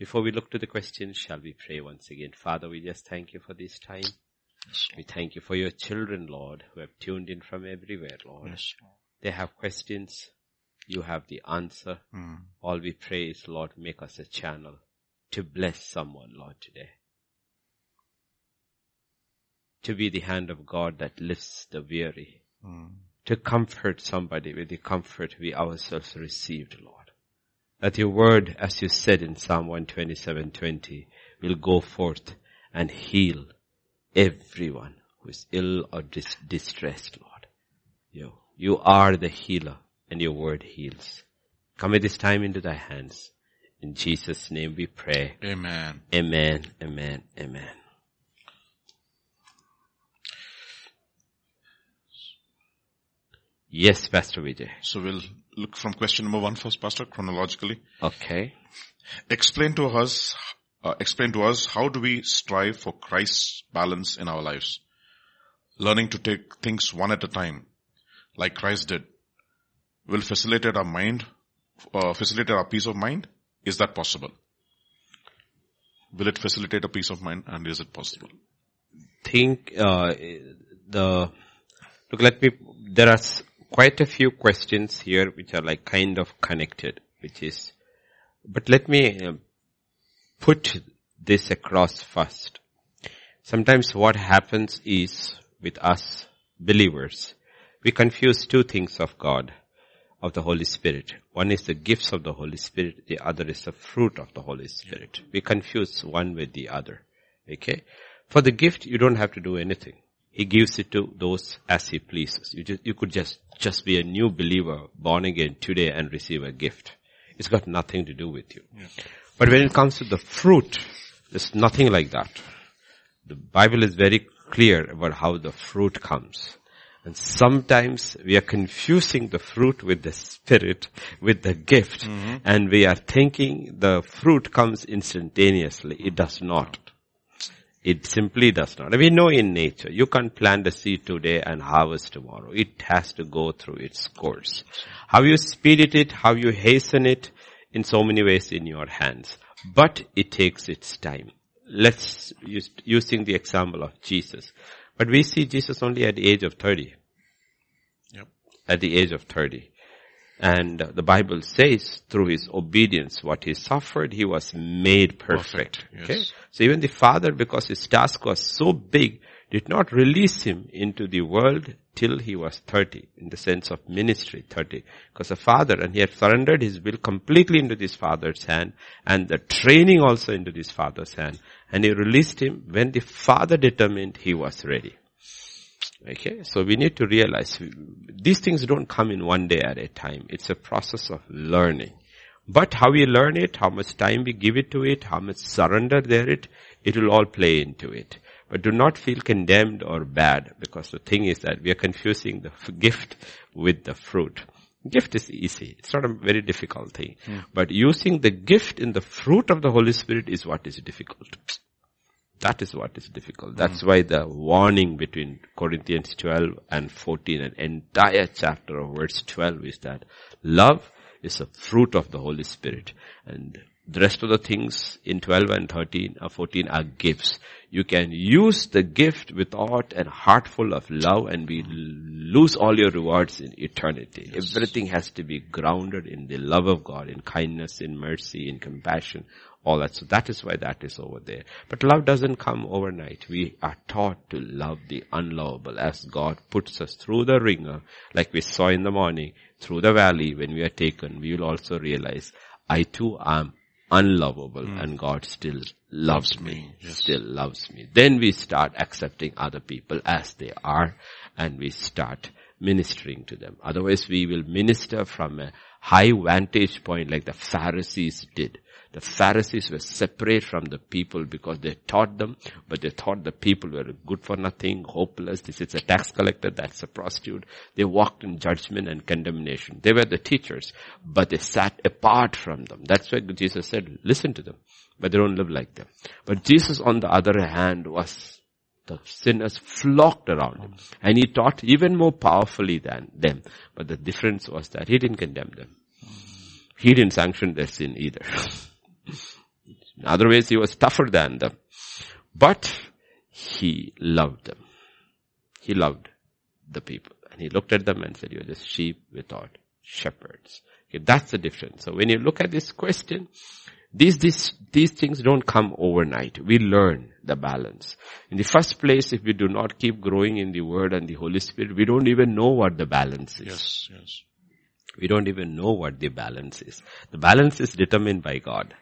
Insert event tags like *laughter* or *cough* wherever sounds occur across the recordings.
Before we look to the questions, shall we pray once again? Father, we just thank you for this time. Yes, We thank you for your children, Lord, who have tuned in from everywhere, Lord. Yes. They have questions. You have the answer. Mm. All we pray is, Lord, make us a channel to bless someone, Lord, today. To be the hand of God that lifts the weary. Mm. To comfort somebody with the comfort we ourselves received, Lord. That your word, as you said in Psalm 127.20, will go forth and heal everyone who is ill or dis- distressed, Lord. You, you are the healer and your word heals. Commit this time into thy hands. In Jesus' name we pray. Amen. Amen, amen, amen. Yes, Pastor Vijay. So we'll look from question number one first, Pastor, chronologically. Okay. Explain to us, uh, explain to us how do we strive for Christ's balance in our lives? Learning to take things one at a time, like Christ did, will facilitate our mind, uh, facilitate our peace of mind. Is that possible? Will it facilitate a peace of mind, and is it possible? Think, uh, the, look, let me, there are quite a few questions here which are like kind of connected, which is, but let me uh, put this across first. Sometimes what happens is with us believers, we confuse two things of God, of the Holy Spirit. One is the gifts of the Holy Spirit, the other is the fruit of the Holy Spirit. We confuse one with the other. Okay? For the gift, you don't have to do anything. He gives it to those as he pleases. You just, you could just, just be a new believer, born again today and receive a gift. It's got nothing to do with you. But when it comes to the fruit, there's nothing like that. The Bible is very clear about how the fruit comes. And sometimes we are confusing the fruit with the spirit, with the gift, mm-hmm. and we are thinking the fruit comes instantaneously. It does not. It simply does not. We know in nature, you can't plant a seed today and harvest tomorrow. It has to go through its course. How you speed it, how you hasten it, in so many ways in your hands. But it takes its time. Let's use, using the example of Jesus. But we see Jesus only at the age of 30. Yep. At the age of 30. And the Bible says through his obedience, what he suffered, he was made perfect. Perfect, Okay. yes. So even the father, because his task was so big, did not release him into the world till he was 30, in the sense of ministry, 30. Because the father, and he had surrendered his will completely into his father's hand, and the training also into his father's hand. And he released him when the father determined he was ready. Okay, so we need to realize these things don't come in one day at a time. It's a process of learning. But how we learn it, how much time we give it to it, how much surrender there it, it will all play into it. But do not feel condemned or bad because the thing is that we are confusing the gift with the fruit. Gift is easy. It's not a very difficult thing. Hmm. But using the gift in the fruit of the Holy Spirit is what is difficult. That is what is difficult. Hmm. That's why the warning between Corinthians 12 and 14, an entire chapter of verse 12 is that love is a fruit of the Holy Spirit. And the rest of the things in 12 and 13 or 14 are gifts. You can use the gift without a heart full of love and we hmm. lose all your rewards in eternity. Everything has to be grounded in the love of God, in kindness, in mercy, in compassion, all that. So that is why that is over there. But love doesn't come overnight. We are taught to love the unlovable as God puts us through the ringer, like we saw in the morning, through the valley when we are taken, we will also realize, I too am unlovable hmm. and God still loves me, still loves me. Then we start accepting other people as they are and we start ministering to them. Otherwise we will minister from a high vantage point like the Pharisees did. The Pharisees were separate from the people because they taught them, but they thought the people were good for nothing, hopeless. This is a tax collector, that's a prostitute. They walked in judgment and condemnation. They were the teachers, but they sat apart from them. That's why Jesus said, listen to them, but they don't live like them. But Jesus on the other hand was the sinners flocked around him. Mm. And he taught even more powerfully than them. But the difference was that he didn't condemn them. Mm. He didn't sanction their sin either. In other ways, he was tougher than them. But he loved them. He loved the people. And he looked at them and said, you're just sheep without shepherds. Okay, that's the difference. So when you look at this question, these, these, these things don't come overnight. We learn the balance. In the first place, if we do not keep growing in the Word and the Holy Spirit, we don't even know what the balance is. Yes, yes. We don't even know what the balance is. The balance is determined by God.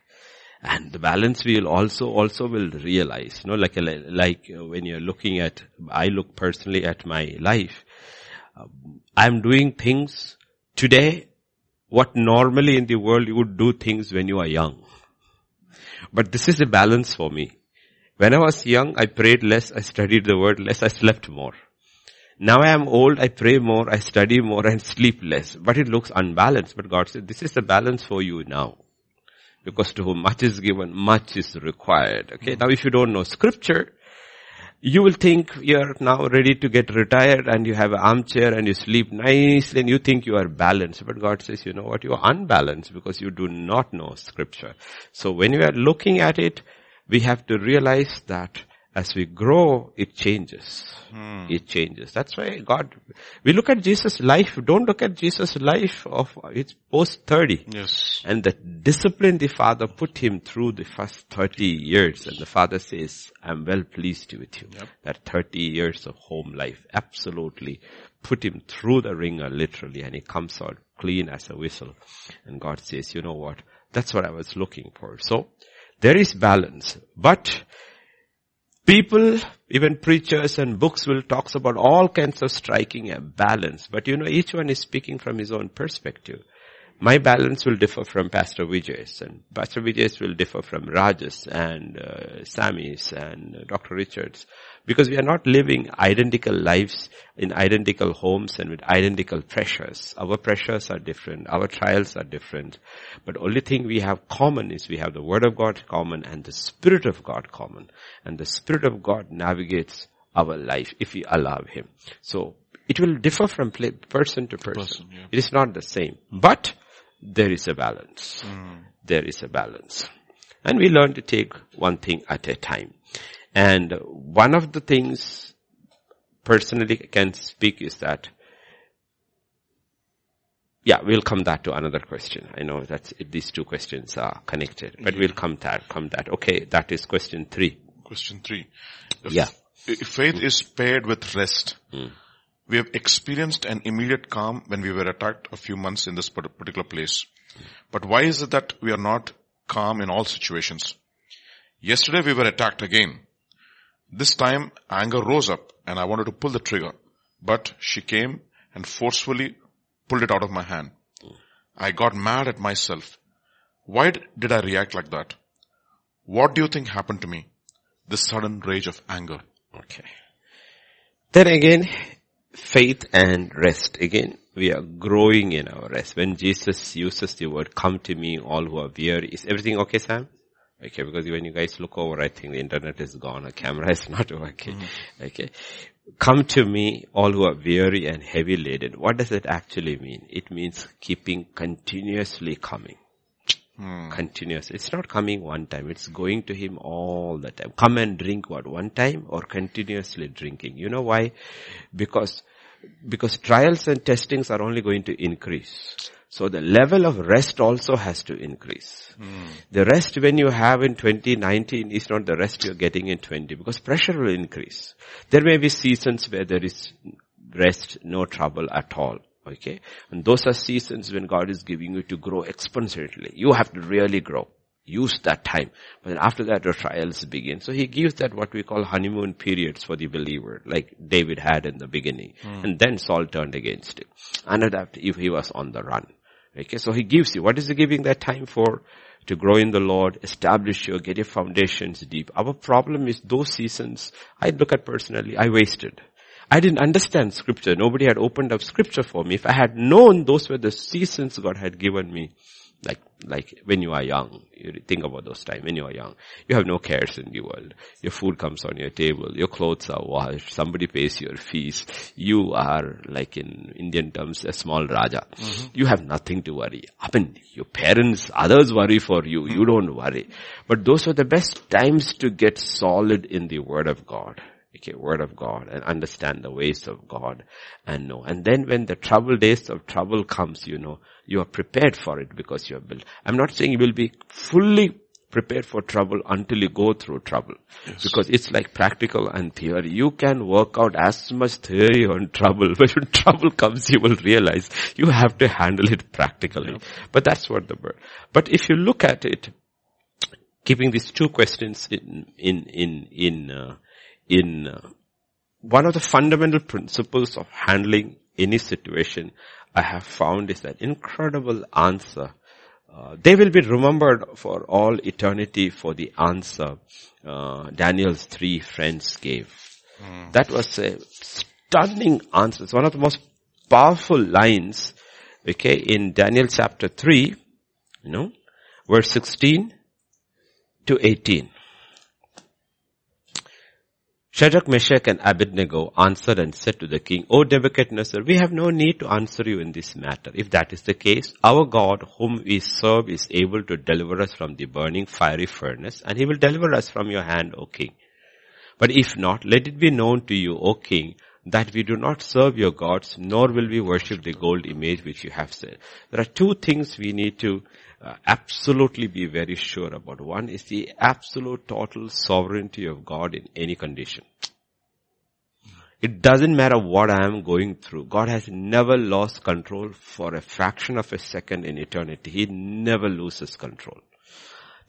And the balance we will also, also will realize, you know, like, like when you're looking at, I look personally at my life, um, I'm doing things today, what normally in the world you would do things when you are young. But this is a balance for me. When I was young, I prayed less, I studied the word less, I slept more. Now I am old, I pray more, I study more and sleep less. But it looks unbalanced. But God said, this is the balance for you now. Because to whom much is given, much is required. Okay. Mm. Now if you don't know scripture, you will think you're now ready to get retired and you have an armchair and you sleep nicely and you think you are balanced. But God says, you know what, you are unbalanced because you do not know scripture. So when you are looking at it, we have to realize that as we grow, it changes. Hmm. It changes. That's why God, we look at Jesus' life, don't look at Jesus' life of, it's post 30. Yes. And the discipline the Father put him through the first 30 years. And the Father says, I'm well pleased with you. Yep. That 30 years of home life absolutely put him through the ringer literally and he comes out clean as a whistle. And God says, you know what? That's what I was looking for. So, there is balance. But People, even preachers and books will talks about all kinds of striking a balance. But you know, each one is speaking from his own perspective. My balance will differ from Pastor Vijay's and Pastor Vijay's will differ from Raj's and uh, Sammy's and uh, Dr. Richard's. Because we are not living identical lives in identical homes and with identical pressures. Our pressures are different. Our trials are different. But only thing we have common is we have the Word of God common and the Spirit of God common. And the Spirit of God navigates our life if we allow Him. So it will differ from person to person. person yeah. It is not the same. But there is a balance. Mm. There is a balance. And we learn to take one thing at a time. And one of the things personally can speak is that yeah, we'll come that to another question. I know that these two questions are connected, but yeah. we'll come that, come that. Okay, that is question three. Question three. If, yeah. If faith mm. is paired with rest, mm. We have experienced an immediate calm when we were attacked a few months in this particular place. But why is it that we are not calm in all situations? Yesterday we were attacked again. This time anger rose up and I wanted to pull the trigger, but she came and forcefully pulled it out of my hand. I got mad at myself. Why did I react like that? What do you think happened to me? This sudden rage of anger. Okay. Then again, faith and rest. Again, we are growing in our rest. When Jesus uses the word, come to me all who are weary. Is everything okay, Sam? Okay, because when you guys look over, I think the internet is gone, a camera is *laughs* not working. Mm-hmm. Okay. Come to me, all who are weary and heavy laden. What does it actually mean? It means keeping continuously coming. Hmm. Continuous. It's not coming one time. It's going to him all the time. Come and drink what? One time or continuously drinking? You know why? Because, because trials and testings are only going to increase. So the level of rest also has to increase. Mm. The rest when you have in 2019 is not the rest you're getting in 20 because pressure will increase. There may be seasons where there is rest, no trouble at all. Okay. And those are seasons when God is giving you to grow exponentially. You have to really grow. Use that time. But then after that, the trials begin. So he gives that what we call honeymoon periods for the believer, like David had in the beginning. Mm. And then Saul turned against him. And that if he was on the run. Okay, so he gives you. What is he giving that time for? To grow in the Lord, establish your, get your foundations deep. Our problem is those seasons, I look at personally, I wasted. I didn't understand scripture. Nobody had opened up scripture for me. If I had known those were the seasons God had given me, Like, like when you are young, you think about those times when you are young. You have no cares in the world. Your food comes on your table. Your clothes are washed. Somebody pays your fees. You are like in Indian terms, a small Raja. Mm-hmm. You have nothing to worry. I mean, your parents, others worry for you. Mm-hmm. You don't worry. But those are the best times to get solid in the word of God okay, word of God and understand the ways of God and know. And then when the trouble days of trouble comes, you know, you are prepared for it because you are built. I'm not saying you will be fully prepared for trouble until you go through trouble. Yes. Because it's like practical and theory. You can work out as much theory on trouble, *laughs* but when trouble comes, you will realize you have to handle it practically. Yeah. But that's what the word. But if you look at it, keeping these two questions in, in, in, in, uh, in uh, one of the fundamental principles of handling any situation I have found is that incredible answer. Uh, they will be remembered for all eternity for the answer uh, Daniel's three friends gave. Mm. That was a stunning answer. It's one of the most powerful lines, okay, in Daniel chapter 3, you know, verse 16 to 18. Shadrach, Meshach and Abednego answered and said to the king, O Nebuchadnezzar, we have no need to answer you in this matter. If that is the case, our God whom we serve is able to deliver us from the burning fiery furnace and he will deliver us from your hand, O king. But if not, let it be known to you, O king, that we do not serve your gods, nor will we worship the gold image which you have said. There are two things we need to uh, absolutely be very sure about. One is the absolute total sovereignty of God in any condition. It doesn't matter what I am going through. God has never lost control for a fraction of a second in eternity. He never loses control.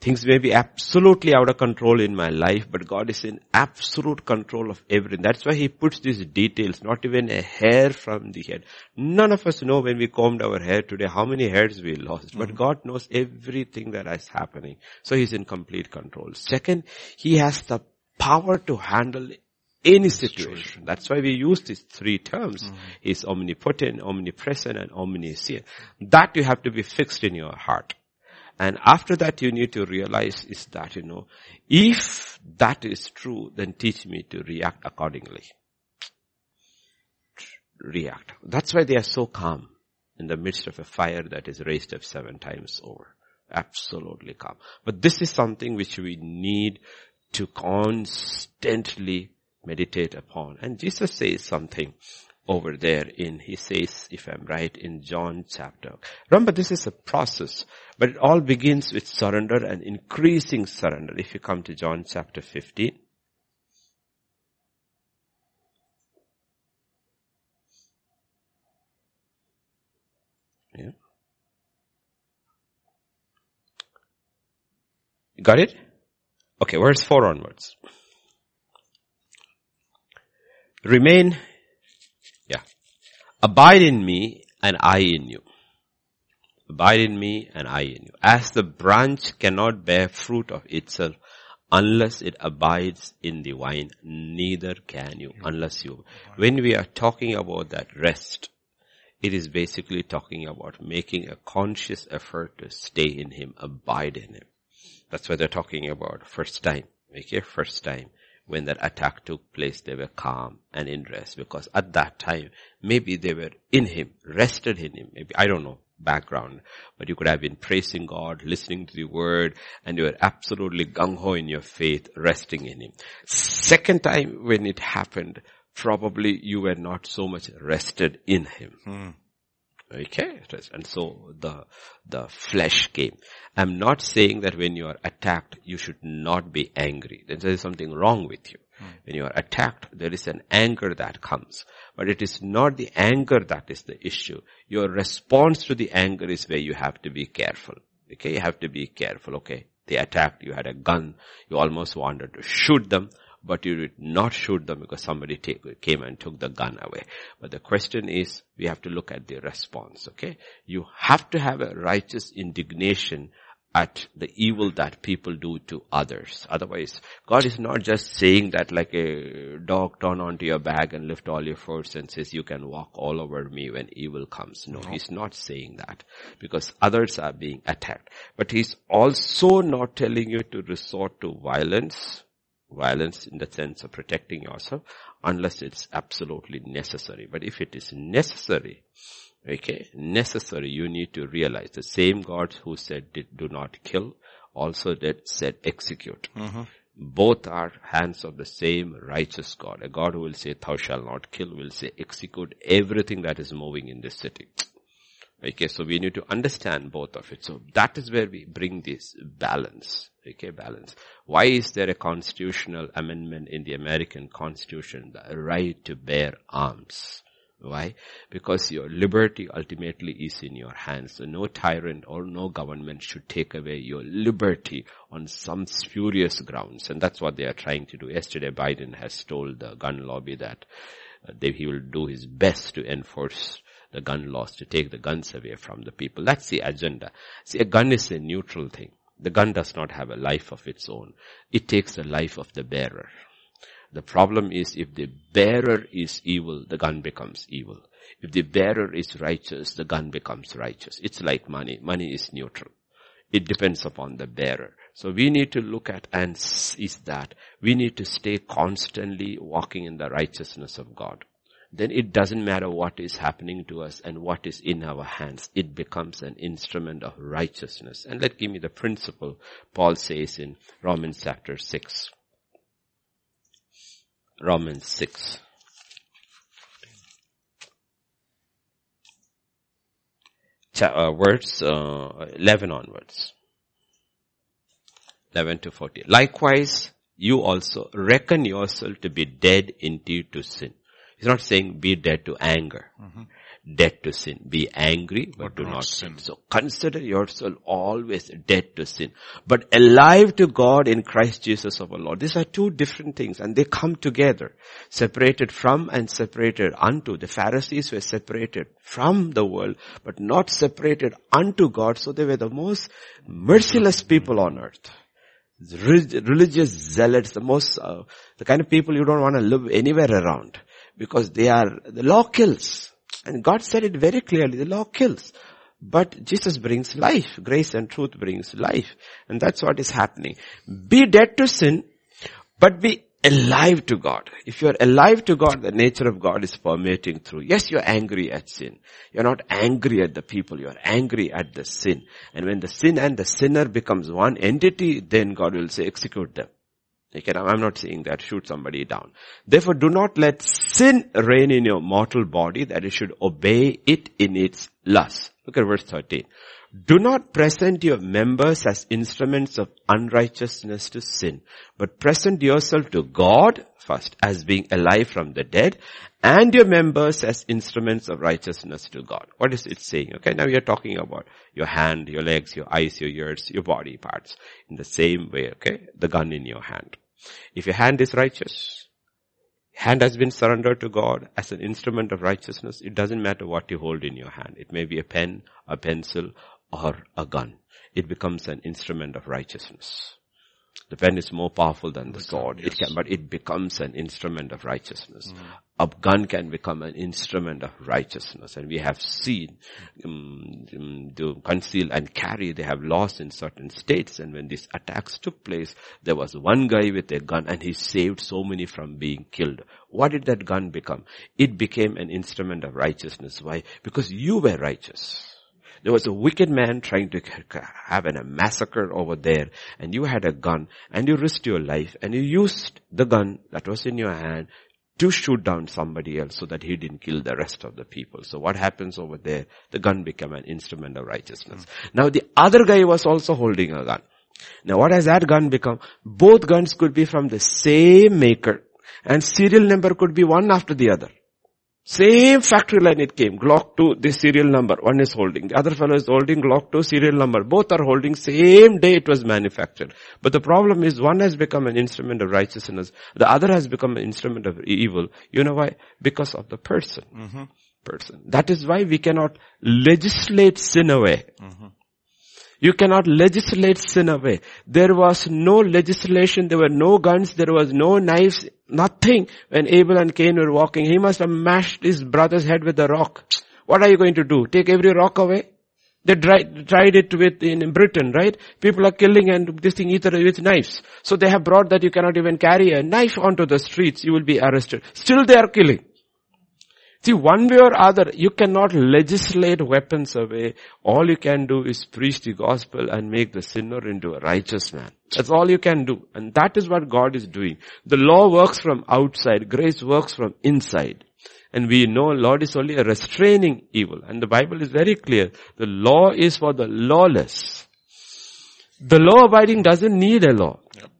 Things may be absolutely out of control in my life, but God is in absolute control of everything. That's why He puts these details, not even a hair from the head. None of us know when we combed our hair today how many hairs we lost, mm-hmm. but God knows everything that is happening. So He's in complete control. Second, He has the power to handle any situation. That's why we use these three terms. Mm-hmm. He's omnipotent, omnipresent, and omniscient. That you have to be fixed in your heart. And after that you need to realize is that, you know, if that is true, then teach me to react accordingly. React. That's why they are so calm in the midst of a fire that is raised up seven times over. Absolutely calm. But this is something which we need to constantly meditate upon. And Jesus says something over there in, he says, if I'm right, in John chapter. Remember, this is a process, but it all begins with surrender and increasing surrender. If you come to John chapter 15, Yeah. Got it? Okay, verse 4 onwards. Remain Abide in me and I in you. Abide in me and I in you. As the branch cannot bear fruit of itself unless it abides in the vine, neither can you unless you. When we are talking about that rest, it is basically talking about making a conscious effort to stay in Him, abide in Him. That's what they're talking about first time. Okay, first time when that attack took place, they were calm and in rest because at that time, maybe they were in Him, rested in Him. Maybe, I don't know, background, but you could have been praising God, listening to the word, and you were absolutely gung-ho in your faith, resting in Him. Second time when it happened, probably you were not so much rested in Him. Hmm. Okay, and so the the flesh came. I'm not saying that when you are attacked, you should not be angry. There is something wrong with you. Mm. When you are attacked, there is an anger that comes. But it is not the anger that is the issue. Your response to the anger is where you have to be careful. Okay, you have to be careful. Okay, they attacked, you had a gun, you almost wanted to shoot them but you did not shoot them because somebody take, came and took the gun away. But the question is, we have to look at the response, okay? You have to have a righteous indignation at the evil that people do to others. Otherwise, God is not just saying that like a dog turn onto your back and lift all your furs and says you can walk all over me when evil comes. No, no, he's not saying that because others are being attacked. But he's also not telling you to resort to violence, violence in the sense of protecting yourself unless it's absolutely necessary. But if it is necessary, Okay, necessary, you need to realize the same God who said did, do not kill also did said execute. Mm-hmm. Both are hands of the same righteous God. A God who will say thou shalt not kill will say execute everything that is moving in this city. Okay, so we need to understand both of it. So that is where we bring this balance. Okay, balance. Why is there a constitutional amendment in the American Constitution, the right to bear arms? Why? Because your liberty ultimately is in your hands. So no tyrant or no government should take away your liberty on some spurious grounds. And that's what they are trying to do. Yesterday Biden has told the gun lobby that uh, he will do his best to enforce the gun laws to take the guns away from the people. That's the agenda. See, a gun is a neutral thing. The gun does not have a life of its own. It takes the life of the bearer. The problem is if the bearer is evil, the gun becomes evil. If the bearer is righteous, the gun becomes righteous. It's like money. Money is neutral. It depends upon the bearer. So we need to look at and is that we need to stay constantly walking in the righteousness of God. Then it doesn't matter what is happening to us and what is in our hands. It becomes an instrument of righteousness. And let give me the principle Paul says in Romans chapter 6. Romans 6. Uh, words uh, 11 onwards. 11 to 14. Likewise, you also reckon yourself to be dead indeed to sin. He's not saying be dead to anger. Mm-hmm dead to sin. Be angry, but, but do not, not sin. sin. So consider yourself always dead to sin, but alive to God in Christ Jesus of our Lord. These are two different things and they come together. Separated from and separated unto. The Pharisees were separated from the world, but not separated unto God. So they were the most merciless people on earth religious zealots, the most, uh, the kind of people you don't want to live anywhere around because they are, the law kills. And God said it very clearly, the law kills. But Jesus brings life. Grace and truth brings life. And that's what is happening. Be dead to sin, but be alive to God. If you're alive to God, the nature of God is permeating through. Yes, you're angry at sin. You're not angry at the people. You're angry at the sin. And when the sin and the sinner becomes one entity, then God will say, execute them. I'm not saying that shoot somebody down. Therefore do not let sin reign in your mortal body that you should obey it in its lust. Look at verse 13. Do not present your members as instruments of unrighteousness to sin, but present yourself to God first as being alive from the dead and your members as instruments of righteousness to God. What is it saying? Okay, now you're talking about your hand, your legs, your eyes, your ears, your body parts. In the same way, okay, the gun in your hand. If your hand is righteous, hand has been surrendered to God as an instrument of righteousness. It doesn't matter what you hold in your hand. It may be a pen, a pencil, or a gun. It becomes an instrument of righteousness. The pen is more powerful than the sword. Yes. It can, but it becomes an instrument of righteousness. Mm. A gun can become an instrument of righteousness. And we have seen um, um, to conceal and carry, they have lost in certain states. And when these attacks took place, there was one guy with a gun and he saved so many from being killed. What did that gun become? It became an instrument of righteousness. Why? Because you were righteous. There was a wicked man trying to have a massacre over there and you had a gun and you risked your life and you used the gun that was in your hand to shoot down somebody else so that he didn't kill the rest of the people. So what happens over there? The gun became an instrument of righteousness. Mm. Now the other guy was also holding a gun. Now what has that gun become? Both guns could be from the same maker and serial number could be one after the other. Same factory line it came. Glock 2, this serial number. One is holding. The other fellow is holding Glock 2 serial number. Both are holding same day it was manufactured. But the problem is one has become an instrument of righteousness. The other has become an instrument of evil. You know why? Because of the person. Mm-hmm. Person. That is why we cannot legislate sin away. Mm-hmm. You cannot legislate sin away. There was no legislation, there were no guns, there was no knives, nothing when Abel and Cain were walking. He must have mashed his brother's head with a rock. What are you going to do? Take every rock away? They tried, tried it with in Britain, right? People are killing and this thing either with knives. So they have brought that you cannot even carry a knife onto the streets, you will be arrested. Still they are killing. See, one way or other, you cannot legislate weapons away. All you can do is preach the gospel and make the sinner into a righteous man. That's all you can do. And that is what God is doing. The law works from outside. Grace works from inside. And we know Lord is only a restraining evil. And the Bible is very clear. The law is for the lawless. The law abiding doesn't need a law. Yep.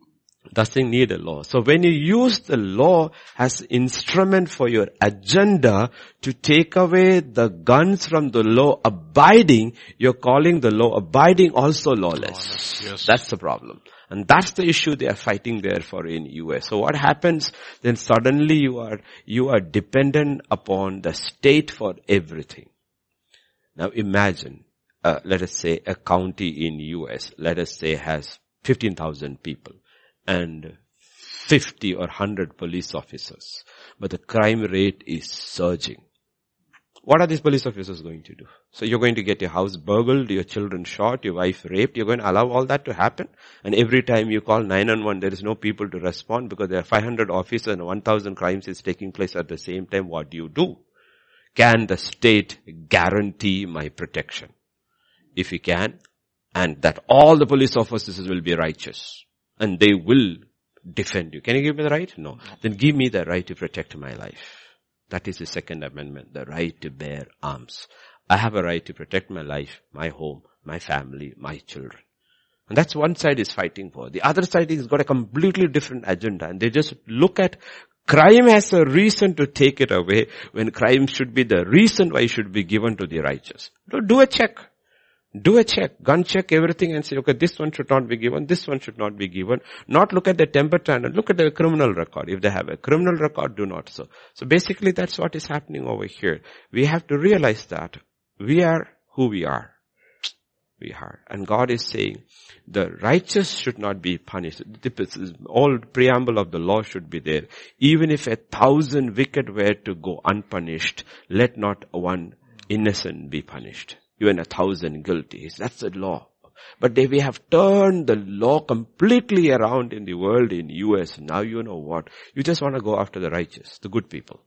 Doesn't need a law. So when you use the law as instrument for your agenda to take away the guns from the law abiding, you're calling the law abiding also lawless. Yes. That's the problem. And that's the issue they are fighting there for in US. So what happens then suddenly you are, you are dependent upon the state for everything. Now imagine, uh, let us say a county in US, let us say has 15,000 people and 50 or 100 police officers, but the crime rate is surging. What are these police officers going to do? So you're going to get your house burgled, your children shot, your wife raped. You're going to allow all that to happen. And every time you call 911, there is no people to respond because there are 500 officers and 1000 crimes is taking place at the same time. What do you do? Can the state guarantee my protection? If you can, and that all the police officers will be righteous and they will defend you. Can you give me the right? No. Then give me the right to protect my life. That is the second amendment, the right to bear arms. I have a right to protect my life, my home, my family, my children. And that's one side is fighting for. The other side has got a completely different agenda and they just look at crime as a reason to take it away when crime should be the reason why it should be given to the righteous. Do a check. Do a check, gun check everything and say, okay, this one should not be given, this one should not be given. Not look at the temper tantrum, look at the criminal record. If they have a criminal record, do not so. So basically that's what is happening over here. We have to realize that we are who we are. We are. And God is saying, the righteous should not be punished. The all preamble of the law should be there. Even if a thousand wicked were to go unpunished, let not one innocent be punished even a thousand guilty. That's the law. But they, we have turned the law completely around in the world in US. Now you know what? You just want to go after the righteous, the good people.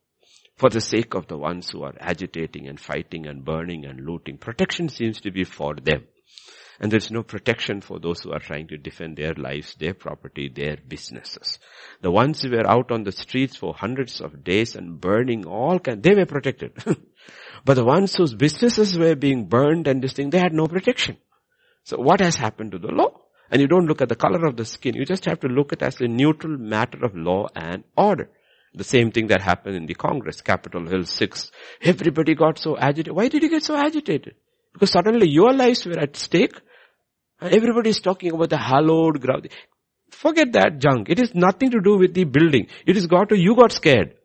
For the sake of the ones who are agitating and fighting and burning and looting. Protection seems to be for them. And there's no protection for those who are trying to defend their lives, their property, their businesses. The ones who were out on the streets for hundreds of days and burning all kind, they were protected. *laughs* But the ones whose businesses were being burned and this thing, they had no protection. So what has happened to the law? And you don't look at the color of the skin. You just have to look at it as a neutral matter of law and order. The same thing that happened in the Congress, Capitol Hill 6. Everybody got so agitated. Why did you get so agitated? Because suddenly your lives were at stake. Everybody is talking about the hallowed ground. Forget that junk. It is nothing to do with the building. It is got to, you got scared.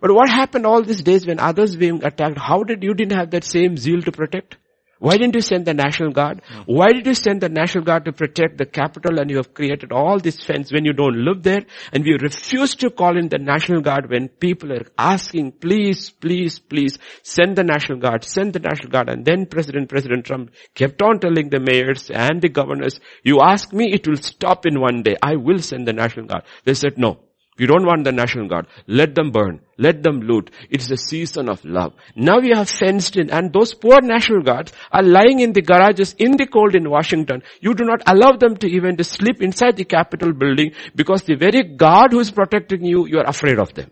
But what happened all these days when others being attacked? How did you didn't have that same zeal to protect? Why didn't you send the National Guard? Why did you send the National Guard to protect the capital and you have created all this fence when you don't live there? And we refuse to call in the National Guard when people are asking, please, please, please, send the National Guard, send the National Guard. And then President, President Trump kept on telling the mayors and the governors, you ask me, it will stop in one day. I will send the National Guard. They said, no, you don't want the National Guard. Let them burn. Let them loot. It's a season of love. Now you have fenced in and those poor National Guards are lying in the garages in the cold in Washington. You do not allow them to even to sleep inside the Capitol building because the very guard who is protecting you, you are afraid of them.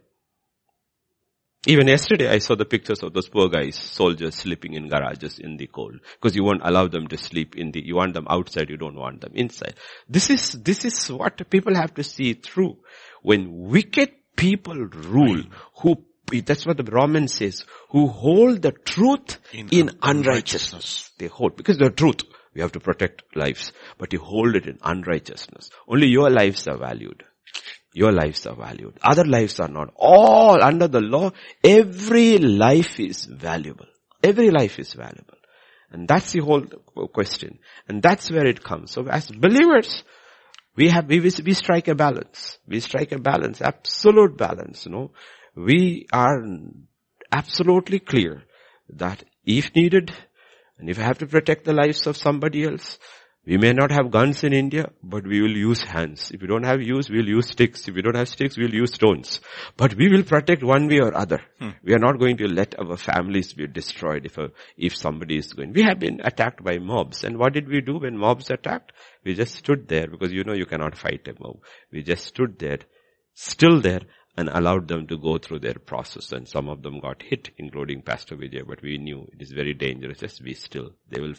Even yesterday I saw the pictures of those poor guys, soldiers sleeping in garages in the cold. Because you won't allow them to sleep in the, you want them outside, you don't want them inside. This is, this is what people have to see through. When wicked people rule, who that's what the Romans says, who hold the truth in, in unrighteousness. They hold, because the truth, we have to protect lives, but you hold it in unrighteousness. Only your lives are valued. Your lives are valued. Other lives are not. All under the law, every life is valuable. Every life is valuable. And that's the whole question. And that's where it comes. So as believers, we have, we, we strike a balance. We strike a balance, absolute balance, you know. We are absolutely clear that if needed, and if I have to protect the lives of somebody else, we may not have guns in India, but we will use hands. If we don't have use, we'll use sticks. If we don't have sticks, we'll use stones. But we will protect one way or other. Hmm. We are not going to let our families be destroyed if a, if somebody is going. We have been attacked by mobs. And what did we do when mobs attacked? We just stood there because you know you cannot fight a mob. We just stood there, still there, and allowed them to go through their process. And some of them got hit, including Pastor Vijay, but we knew it is very dangerous. Just be still. They will,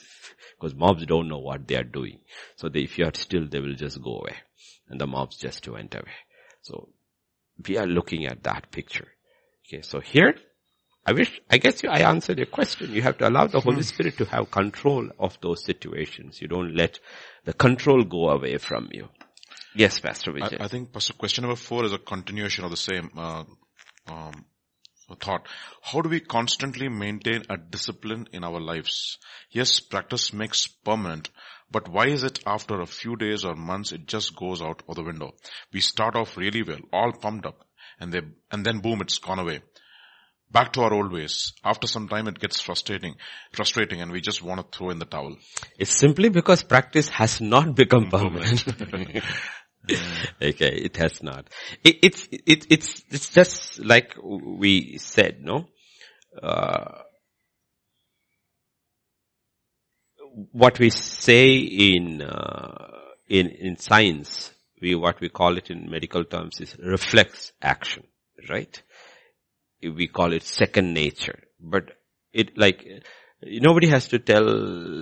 because mobs don't know what they are doing. So they, if you are still, they will just go away. And the mobs just went away. So we are looking at that picture. Okay, so here, I wish, I guess you, I answered your question. You have to allow the Holy hmm. Spirit to have control of those situations. You don't let the control go away from you. Yes, Pastor Vijay. I, I think Pastor, question number four is a continuation of the same uh, um, thought. How do we constantly maintain a discipline in our lives? Yes, practice makes permanent, but why is it after a few days or months it just goes out of the window? We start off really well, all pumped up, and they, and then boom, it's gone away. Back to our old ways. After some time it gets frustrating, frustrating and we just want to throw in the towel. It's simply because practice has not become permanent. *laughs* *laughs* okay, it has not. It, it's it, it's it's just like we said, no. Uh, what we say in uh, in in science, we what we call it in medical terms is reflex action, right? We call it second nature, but it like Nobody has to tell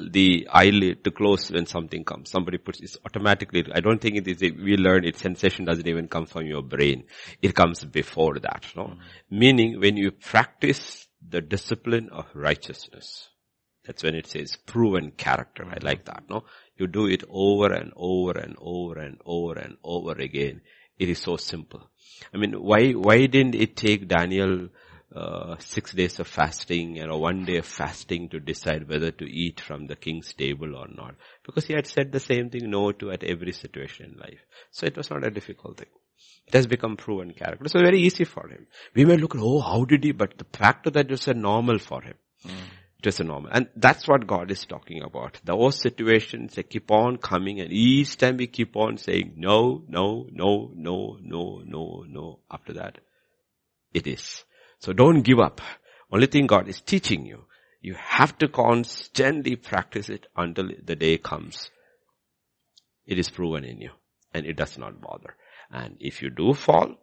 the eyelid to close when something comes. Somebody puts it automatically. I don't think it is, we learn it, sensation doesn't even come from your brain. It comes before that, no? Mm-hmm. Meaning when you practice the discipline of righteousness, that's when it says proven character. I like that, no? You do it over and over and over and over and over again. It is so simple. I mean, why, why didn't it take Daniel uh, six days of fasting, you know, one day of fasting to decide whether to eat from the king's table or not. Because he had said the same thing no to at every situation in life. So it was not a difficult thing. It has become proven character. So very easy for him. We may look, oh, how did he? But the fact that it was a normal for him. Mm. It was a normal. And that's what God is talking about. Those situations, they keep on coming and each time we keep on saying no, no, no, no, no, no, no. After that, it is. So don't give up. Only thing God is teaching you, you have to constantly practice it until the day comes. It is proven in you and it does not bother. And if you do fall,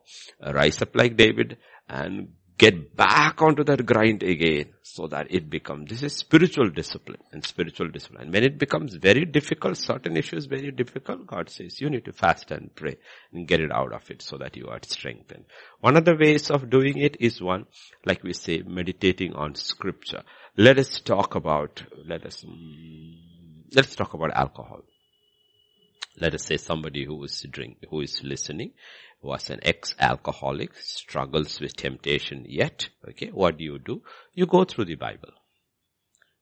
uh, rise up like David and get back onto that grind again so that it becomes, this is spiritual discipline and spiritual discipline. When it becomes very difficult, certain issues very difficult, God says you need to fast and pray and get it out of it so that you are strengthened. One of the ways of doing it is one, like we say, meditating on scripture. Let us talk about, let us, mm, let's talk about alcohol. Let us say somebody who is drink, who is listening was an ex-alcoholic, struggles with temptation yet, okay, what do you do? You go through the Bible.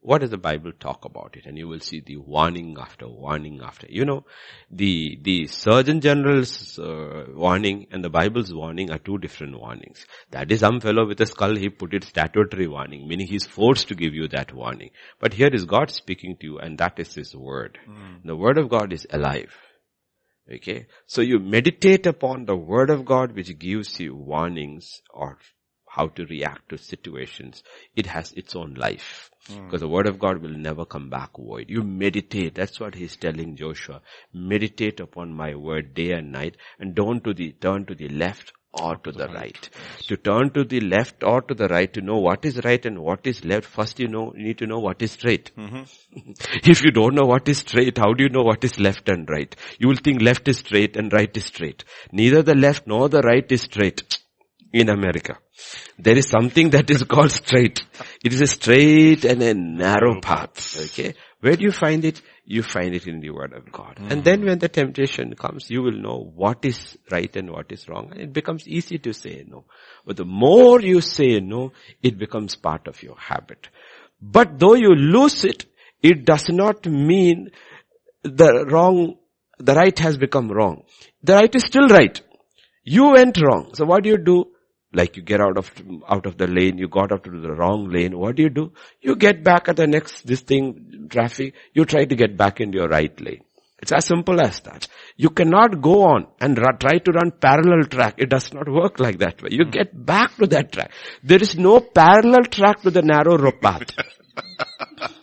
What does the Bible talk about it? And you will see the warning after warning after. You know, the, the Surgeon General's uh, warning and the Bible's warning are two different warnings. That is some fellow with a skull, he put it statutory warning, meaning he's forced to give you that warning. But here is God speaking to you and that is His Word. Mm. The Word of God is alive. Okay. So you meditate upon the word of God which gives you warnings or how to react to situations. It has its own life. Mm. Because the word of God will never come back void. You meditate. That's what he's telling Joshua. Meditate upon my word day and night and don't to the, turn to the left or to the right. To turn to the left or to the right to know what is right and what is left, first you know, you need to know what is straight. Mm-hmm. *laughs* if you don't know what is straight, how do you know what is left and right? You will think left is straight and right is straight. Neither the left nor the right is straight in America. There is something that is *laughs* called straight. It is a straight and a narrow path. Okay. Where do you find it? You find it in the word of God. Mm. And then when the temptation comes, you will know what is right and what is wrong. And it becomes easy to say no. But the more you say no, it becomes part of your habit. But though you lose it, it does not mean the wrong, the right has become wrong. The right is still right. You went wrong. So what do you do? Like you get out of, out of the lane, you got out to the wrong lane. What do you do? You get back at the next, this thing, traffic, you try to get back into your right lane. It's as simple as that. You cannot go on and try to run parallel track. It does not work like that way. You get back to that track. There is no parallel track to the narrow path. *laughs*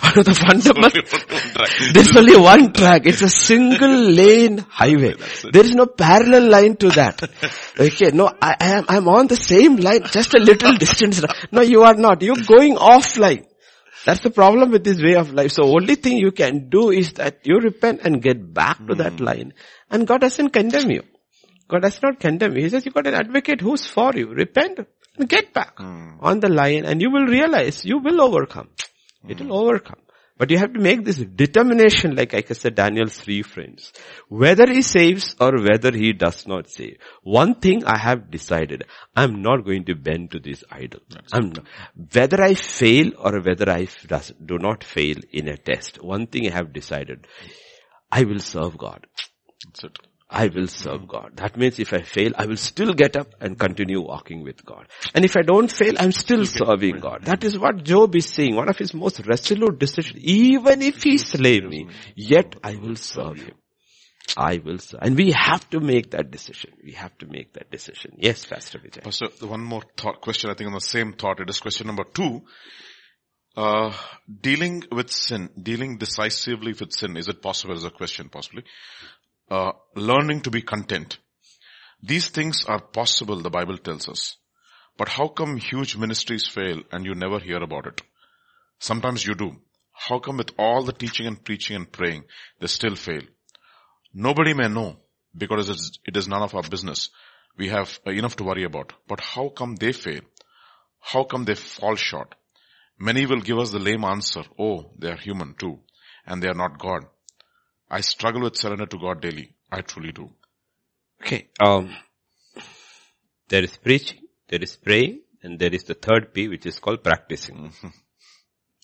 One of the fundamental, *laughs* there's only one track. It's a single *laughs* lane highway. There is no parallel line to that. *laughs* Okay, no, I, I am, I'm on the same line, just a little distance. No, you are not. You're going offline. That's the problem with this way of life. So only thing you can do is that you repent and get back to mm. that hmm. line. And God doesn't condemn you. God does not condemn you. He says you got an advocate who's for you. Repent and get back mm. on the line and you will realize you will overcome. It will overcome. But you have to make this determination, like I said, Daniel's three friends. Whether he saves or whether he does not save. One thing I have decided, I'm not going to bend to this idol. I'm not, whether I fail or whether I do not fail in a test. One thing I have decided, I will serve God. That's it. I will serve God. That means if I fail, I will still get up and continue walking with God. And if I don't fail, I'm still serving God. That is what Job is saying. One of his most resolute decisions. Even if he slay me, yet I will serve him. I will serve. And we have to make that decision. We have to make that decision. Yes, Pastor Vijay. Pastor, one more thought, question, I think on the same thought. It is question number two. Uh, dealing with sin, dealing decisively with sin, is it possible is a question possibly uh, learning to be content. These things are possible, the Bible tells us. But how come huge ministries fail and you never hear about it? Sometimes you do. How come with all the teaching and preaching and praying, they still fail? Nobody may know because it is none of our business. We have enough to worry about. But how come they fail? How come they fall short? Many will give us the lame answer, oh, they are human too, and they are not God. I struggle with surrender to God daily. I truly do. Okay. Um, there is preaching, there is praying, and there is the third P, which is called practicing. Mm-hmm.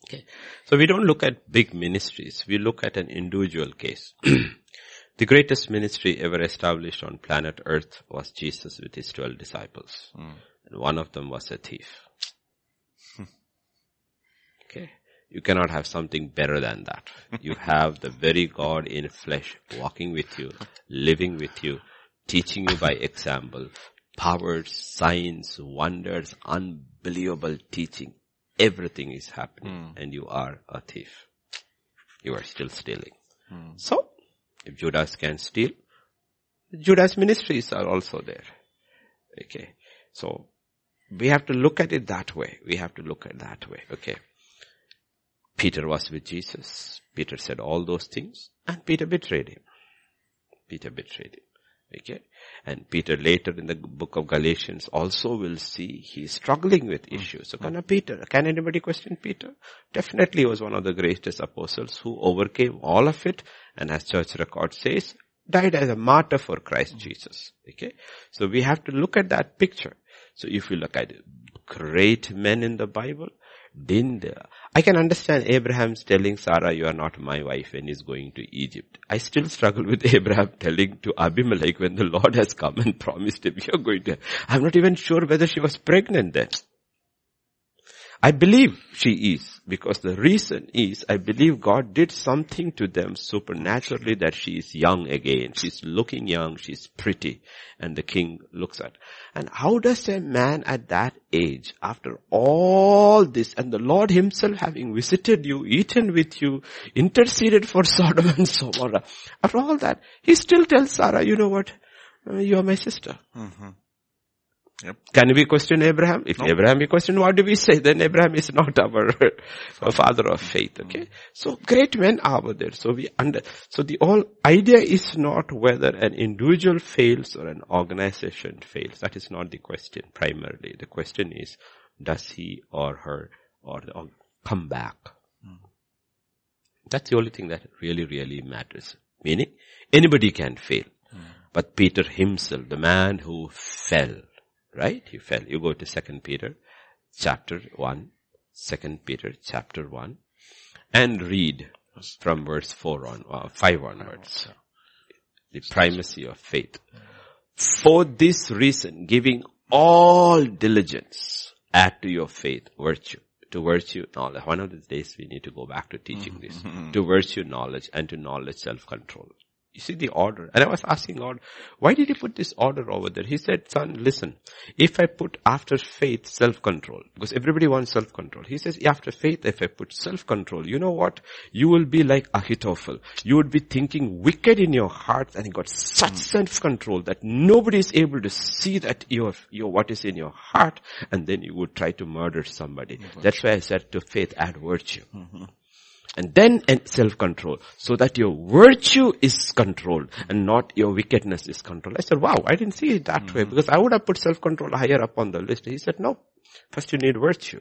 Okay. So we don't look at big ministries. We look at an individual case. *clears throat* the greatest ministry ever established on planet earth was Jesus with his 12 disciples. Mm. And one of them was a thief. okay. You cannot have something better than that. *laughs* You have the very God in flesh walking with you, living with you, teaching you by example, powers, signs, wonders, unbelievable teaching. Everything is happening mm. and you are a thief. You are still stealing. Mm. So, if Judas can steal, Judas ministries are also there. Okay. So, we have to look at it that way. We have to look at that way. Okay. Peter was with Jesus. Peter said all those things and Peter betrayed him. Peter betrayed him. Okay. And Peter later in the book of Galatians also will see he's struggling with hmm. issues. So hmm. can Peter, can anybody question Peter? Definitely was one of the greatest apostles who overcame all of it and as church record says, died as a martyr for Christ hmm. Jesus. Okay. So we have to look at that picture. So if you look at great men in the Bible, didn't, I can understand Abraham's telling Sarah, you are not my wife when he's going to Egypt. I still struggle with *laughs* Abraham telling to Abimelech when the Lord has come and *laughs* promised him, you're going to, I'm not even sure whether she was pregnant then. I believe she is because the reason is I believe God did something to them supernaturally that she is young again. She's looking young. She's pretty. And the king looks at. And how does a man at that age, after all this, and the Lord himself having visited you, eaten with you, interceded for *laughs* Sodom and Gomorrah, after all that, he still tells Sarah, you know what? Uh, you are my sister. Mm-hmm. Yep. Can we question Abraham? If no. Abraham we question, what do we say? Then Abraham is not our *laughs* father of faith. Okay. So great men are there. So we under, so the whole idea is not whether an individual fails or an organization fails. That is not the question primarily. The question is, does he or her or, the, come back? Hmm. That's the only thing that really, really matters. Meaning, anybody can fail. Hmm. But Peter himself, the man who fell, Right? He fell. You go to second Peter chapter 1, second Peter chapter 1. and read from verse 4 on, uh, 5 onwards. The primacy of faith. For this reason, giving all diligence, add to your faith virtue. To virtue, knowledge. One of these days we need to go back to teaching this. To virtue, knowledge, and to knowledge, self-control. You see the order. And I was asking God, why did he put this order over there? He said, son, listen, if I put after faith self-control, because everybody wants self-control. He says, after faith, if I put self-control, you know what? You will be like Ahithophel. You would be thinking wicked in your heart and you got such self-control that nobody is able to see that your, your, what is in your heart and then you would try to murder somebody. That's why I said to faith add virtue. Mm-hmm and then self-control so that your virtue is controlled and not your wickedness is controlled. I said, wow, I didn't see it that mm-hmm. way because I would have put self-control higher up on the list. He said, no, first you need virtue.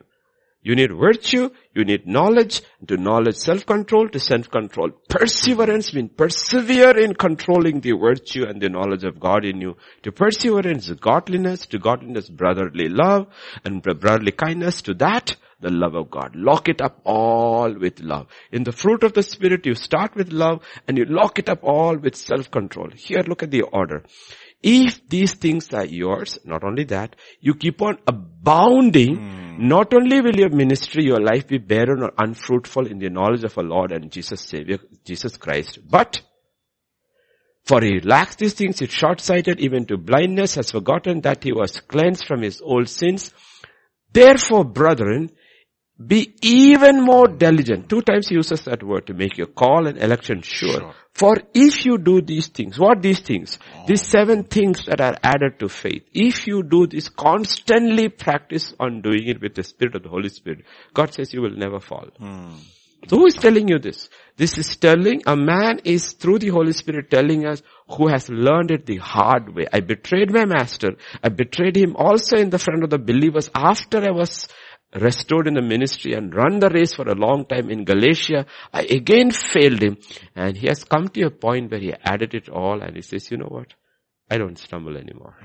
You need virtue, you need knowledge, to knowledge self-control, to self-control perseverance, mean persevere in controlling the virtue and the knowledge of God in you. To perseverance, godliness, to godliness, brotherly love, and brotherly kindness, to that, the love of God. Lock it up all with love. In the fruit of the Spirit, you start with love and you lock it up all with self-control. Here, look at the order. If these things are yours, not only that, you keep on abounding, mm. not only will your ministry, your life be barren or unfruitful in the knowledge of our Lord and Jesus Savior, Jesus Christ, but for he lacks these things, is short-sighted even to blindness, has forgotten that he was cleansed from his old sins. Therefore, brethren, be even more diligent. Two times he uses that word to make your call and election sure. sure. For if you do these things, what these things? Oh. These seven things that are added to faith. If you do this, constantly practice on doing it with the Spirit of the Holy Spirit. God says you will never fall. Hmm. So who is telling you this? This is telling, a man is through the Holy Spirit telling us who has learned it the hard way. I betrayed my master. I betrayed him also in the front of the believers after I was restored in the ministry and run the race for a long time in Galatia. I again failed him and he has come to a point where he added it all and he says, you know what? I don't stumble anymore.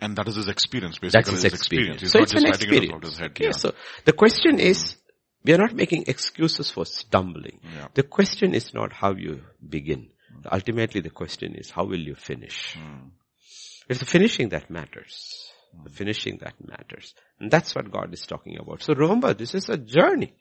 And that is his experience, basically. That's his, his experience. experience. So it's an experience. Head, yeah. So the question is, we are not making excuses for stumbling. Yeah. The question is not how you begin. Mm. Ultimately the question is how will you finish? Mm. It's the finishing that matters. The finishing that matters. And that's what God is talking about. So remember, this is a journey.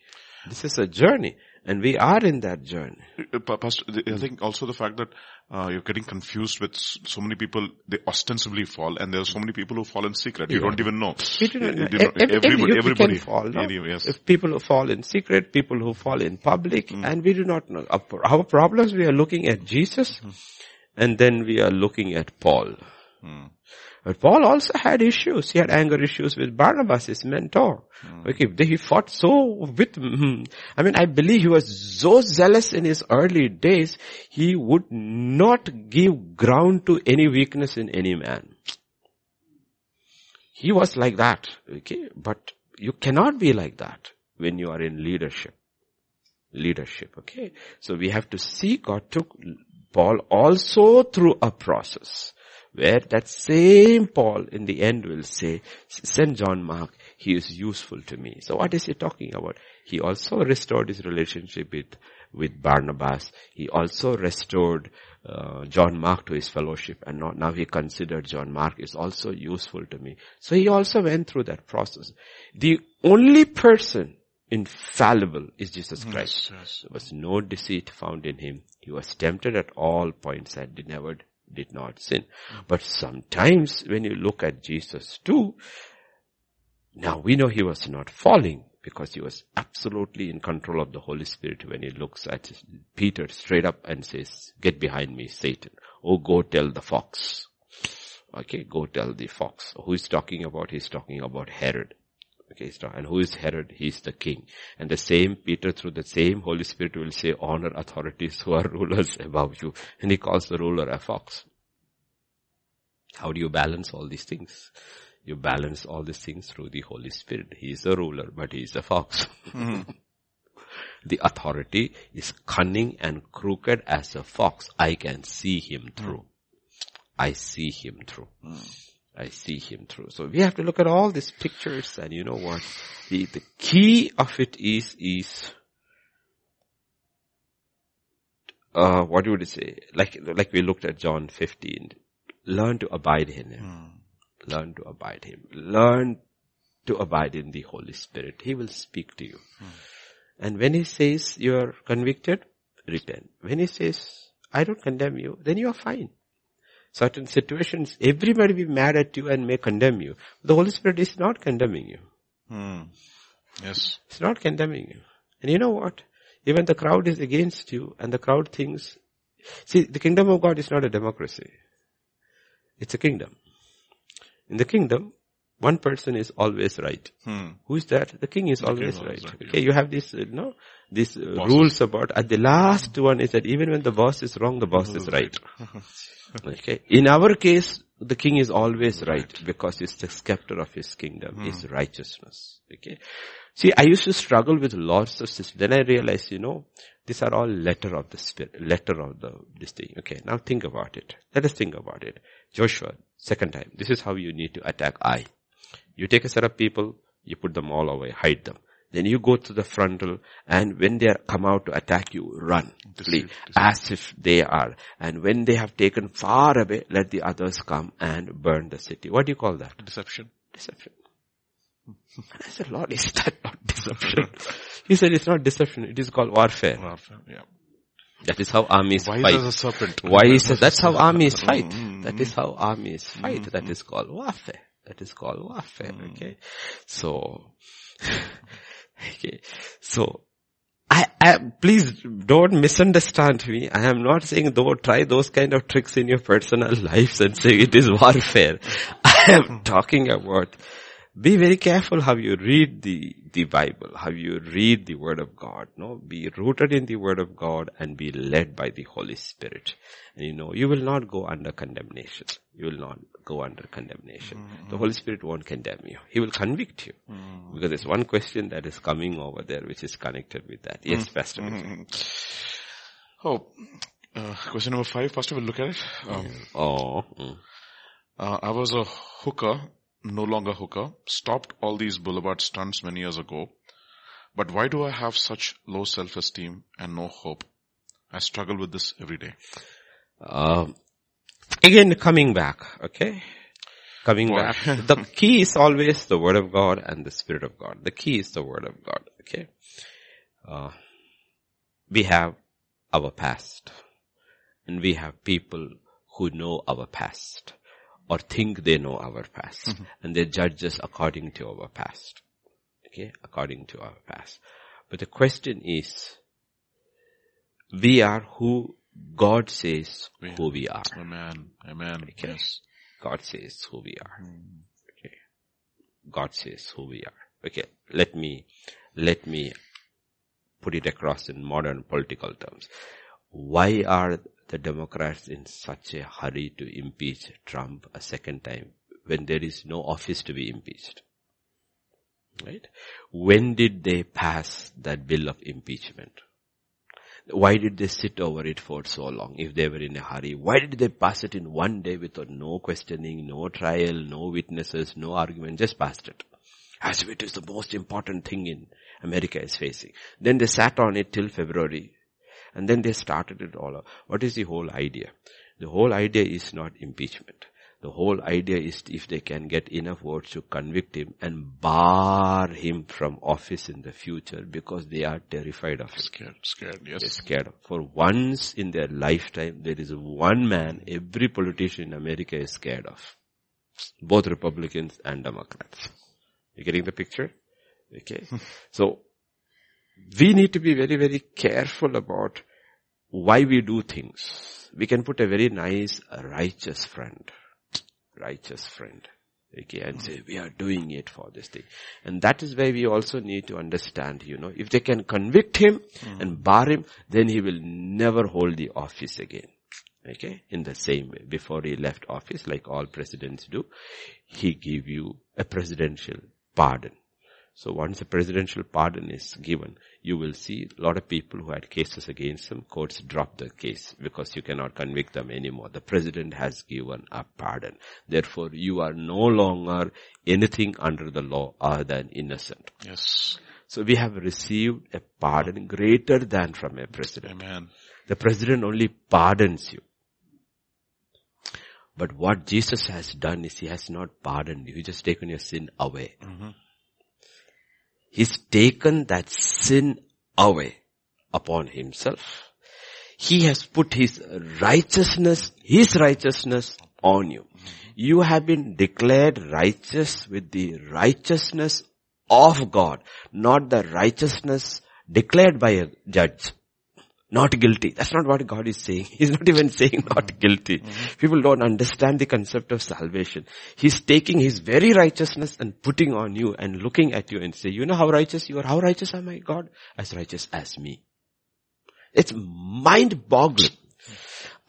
This is a journey. And we are in that journey. Uh, Pastor, I think also the fact that uh, you're getting confused with so many people, they ostensibly fall, and there are so many people who fall in secret. You yeah. don't even know. You do not know. everybody, everybody. fall, no? anyway, yes. If people who fall in secret, people who fall in public, mm. and we do not know. Our problems, we are looking at Jesus, mm. and then we are looking at Paul. Mm. But Paul also had issues. He had anger issues with Barnabas, his mentor. Mm. Okay, he fought so with, him. I mean, I believe he was so zealous in his early days, he would not give ground to any weakness in any man. He was like that, okay, but you cannot be like that when you are in leadership. Leadership, okay. So we have to see God took Paul also through a process where that same Paul in the end will say, send John Mark, he is useful to me. So what is he talking about? He also restored his relationship with, with Barnabas. He also restored uh, John Mark to his fellowship and now, now he considered John Mark is also useful to me. So he also went through that process. The only person infallible is Jesus Christ. Yes, yes. There was no deceit found in him. He was tempted at all points and never did not sin. But sometimes when you look at Jesus too, now we know he was not falling because he was absolutely in control of the Holy Spirit when he looks at Peter straight up and says, get behind me, Satan. Oh, go tell the fox. Okay, go tell the fox. Who is talking about? He's talking about Herod. Okay, and who is Herod? He's the king. And the same Peter through the same Holy Spirit will say, honor authorities who are *laughs* rulers above you. And he calls the ruler a fox. How do you balance all these things? You balance all these things through the Holy Spirit. He is a ruler, but he is a fox. Mm-hmm. *laughs* the authority is cunning and crooked as a fox. I can see him through. Mm. I see him through. Mm. I see him through. So we have to look at all these pictures and you know what? The, the key of it is, is uh, what would you say? Like, like we looked at John 15. Learn to abide in Him. Hmm. Learn to abide Him. Learn to abide in the Holy Spirit. He will speak to you. And when He says you are convicted, repent. When He says, I don't condemn you, then you are fine. Certain situations, everybody will be mad at you and may condemn you. The Holy Spirit is not condemning you. Hmm. Yes. It's not condemning you. And you know what? Even the crowd is against you and the crowd thinks, see, the kingdom of God is not a democracy. It's a kingdom. In the kingdom, one person is always right. Hmm. Who is that? The king is king always is right. right, Okay, you have this, uh, no, these uh, rules about, at the last one is that even when the boss is wrong, the boss is right. *laughs* Okay. In our case, the king is always right because he's the scepter of his kingdom, is righteousness. Okay. See, I used to struggle with lots of systems. Then I realized, you know, these are all letter of the spirit, letter of the, this thing. Okay. Now think about it. Let us think about it. Joshua, second time. This is how you need to attack I. You take a set of people, you put them all away, hide them. Then you go to the frontal and when they are come out to attack you, run, flee, as if they are. And when they have taken far away, let the others come and burn the city. What do you call that? Deception. Deception. I said, Lord, is that not deception? he said, it's not deception, it is called warfare. Warfare. Yeah. That is how armies Wise fight. as a serpent. Why is that? That's how armies fight. Mm, That is how armies fight. That is called warfare. That is called warfare. Hmm. Okay. So, *laughs* okay. So, I, I, please don't misunderstand me. I am not saying don't try those kind of tricks in your personal *laughs* lives and say it is warfare. I am hmm. talking about be very careful how you read the, the Bible, how you read the Word of God, no? Be rooted in the Word of God and be led by the Holy Spirit. And you know, you will not go under condemnation. You will not go under condemnation. The Holy Spirit won't condemn you. He will convict you. Because there's one question that is coming over there which is connected with that. Yes, Pastor. Oh, uh, question number five, Pastor, we'll look at it. Um, Oh, mm. uh, I was a hooker, no longer hooker, stopped all these boulevard stunts many years ago. But why do I have such low self-esteem and no hope? I struggle with this every day. Um, again, coming back, okay? Coming back. The key is always the Word of God and the Spirit of God. The key is the Word of God, okay? Uh, we have our past. And we have people who know our past or think they know our past. And they judge us according to our past. Okay? According to our past. But the question is, we are who God says who we are. Amen. Amen. Okay. Yes. God says who we are. Okay. God says who we are. Okay. Let me, let me put it across in modern political terms. Why are the Democrats in such a hurry to impeach Trump a second time when there is no office to be impeached? Right? When did they pass that bill of impeachment? Why did they sit over it for so long if they were in a hurry? Why did they pass it in one day without no questioning, no trial, no witnesses, no argument, just passed it? As if it is the most important thing in America is facing. Then they sat on it till February and then they started it all up. What is the whole idea? The whole idea is not impeachment. The whole idea is if they can get enough votes to convict him and bar him from office in the future because they are terrified of him. Scared, scared, They're yes. scared. For once in their lifetime, there is one man every politician in America is scared of. Both Republicans and Democrats. You getting the picture? Okay. *laughs* so, we need to be very, very careful about why we do things. We can put a very nice, righteous friend. Righteous friend. Okay, and hmm. say, we are doing it for this thing. And that is why we also need to understand, you know, if they can convict him hmm. and bar him, then he will never hold the office again. Okay, in the same way, before he left office, like all presidents do, he give you a presidential pardon. So once a presidential pardon is given, you will see a lot of people who had cases against them, courts drop the case because you cannot convict them anymore. The president has given a pardon. Therefore, you are no longer anything under the law other than innocent. Yes. So we have received a pardon greater than from a president. Amen. The president only pardons you. But what Jesus has done is he has not pardoned you. He just taken your sin away. Mm-hmm. He's taken that sin away upon himself. He has put his righteousness, his righteousness on you. You have been declared righteous with the righteousness of God, not the righteousness declared by a judge. Not guilty. That's not what God is saying. *laughs* He's not even saying not mm-hmm. guilty. People don't understand the concept of salvation. He's taking His very righteousness and putting on you and looking at you and say, you know how righteous you are? How righteous am I, God? As righteous as me. It's mind boggling.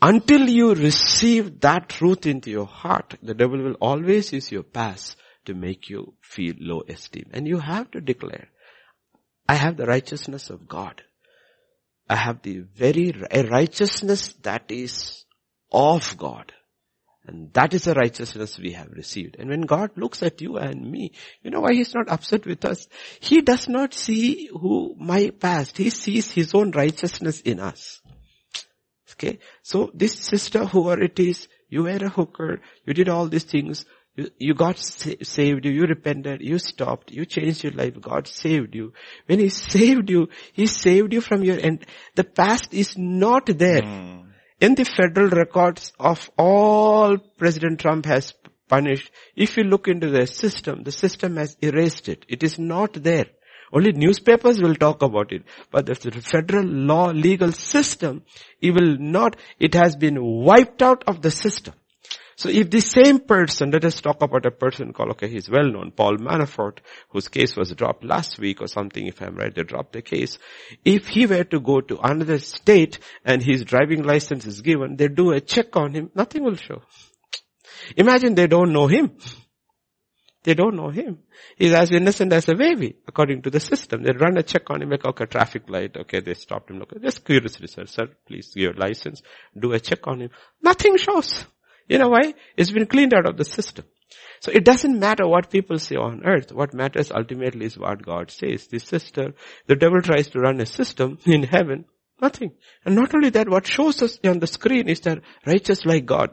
Until you receive that truth into your heart, the devil will always use your past to make you feel low esteem. And you have to declare, I have the righteousness of God. I have the very righteousness that is of God. And that is the righteousness we have received. And when God looks at you and me, you know why He's not upset with us? He does not see who my past. He sees His own righteousness in us. Okay? So this sister, whoever it is, you were a hooker, you did all these things, you, you got sa- saved, you, you repented, you stopped, you changed your life, God saved you. When He saved you, He saved you from your end. The past is not there. Mm. In the federal records of all President Trump has punished, if you look into the system, the system has erased it. It is not there. Only newspapers will talk about it. But the federal law legal system, it will not, it has been wiped out of the system. So if the same person, let us talk about a person called, okay, he's well known, Paul Manafort, whose case was dropped last week or something, if I'm right, they dropped the case. If he were to go to another state and his driving license is given, they do a check on him, nothing will show. Imagine they don't know him. They don't know him. He's as innocent as a baby, according to the system. They run a check on him, like, okay, traffic light, okay, they stopped him. Look, just curious sir, sir, please give your license, do a check on him. Nothing shows. You know why? It's been cleaned out of the system. So it doesn't matter what people say on earth. What matters ultimately is what God says. The sister, the devil tries to run a system in heaven. Nothing. And not only that, what shows us on the screen is that righteous like God.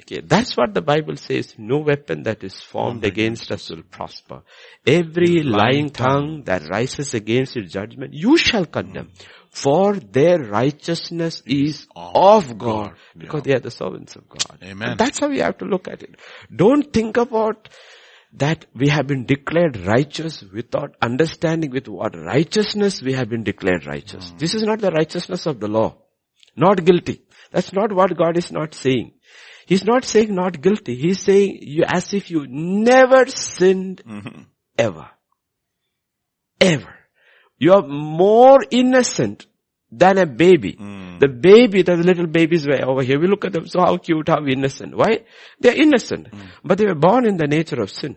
Okay, that's what the Bible says. No weapon that is formed against us will prosper. Every lying tongue that rises against your judgment, you shall condemn. For their righteousness is of God. Because they are the servants of God. Amen. And that's how we have to look at it. Don't think about that we have been declared righteous without understanding with what righteousness we have been declared righteous. This is not the righteousness of the law. Not guilty. That's not what God is not saying. He's not saying not guilty. He's saying you as if you never sinned Mhm. ever. Ever. You are more innocent than a baby. Mm. The baby, the little babies were over here. We look at them, so how cute, how innocent. Why? They're innocent. But they were born in the nature of sin.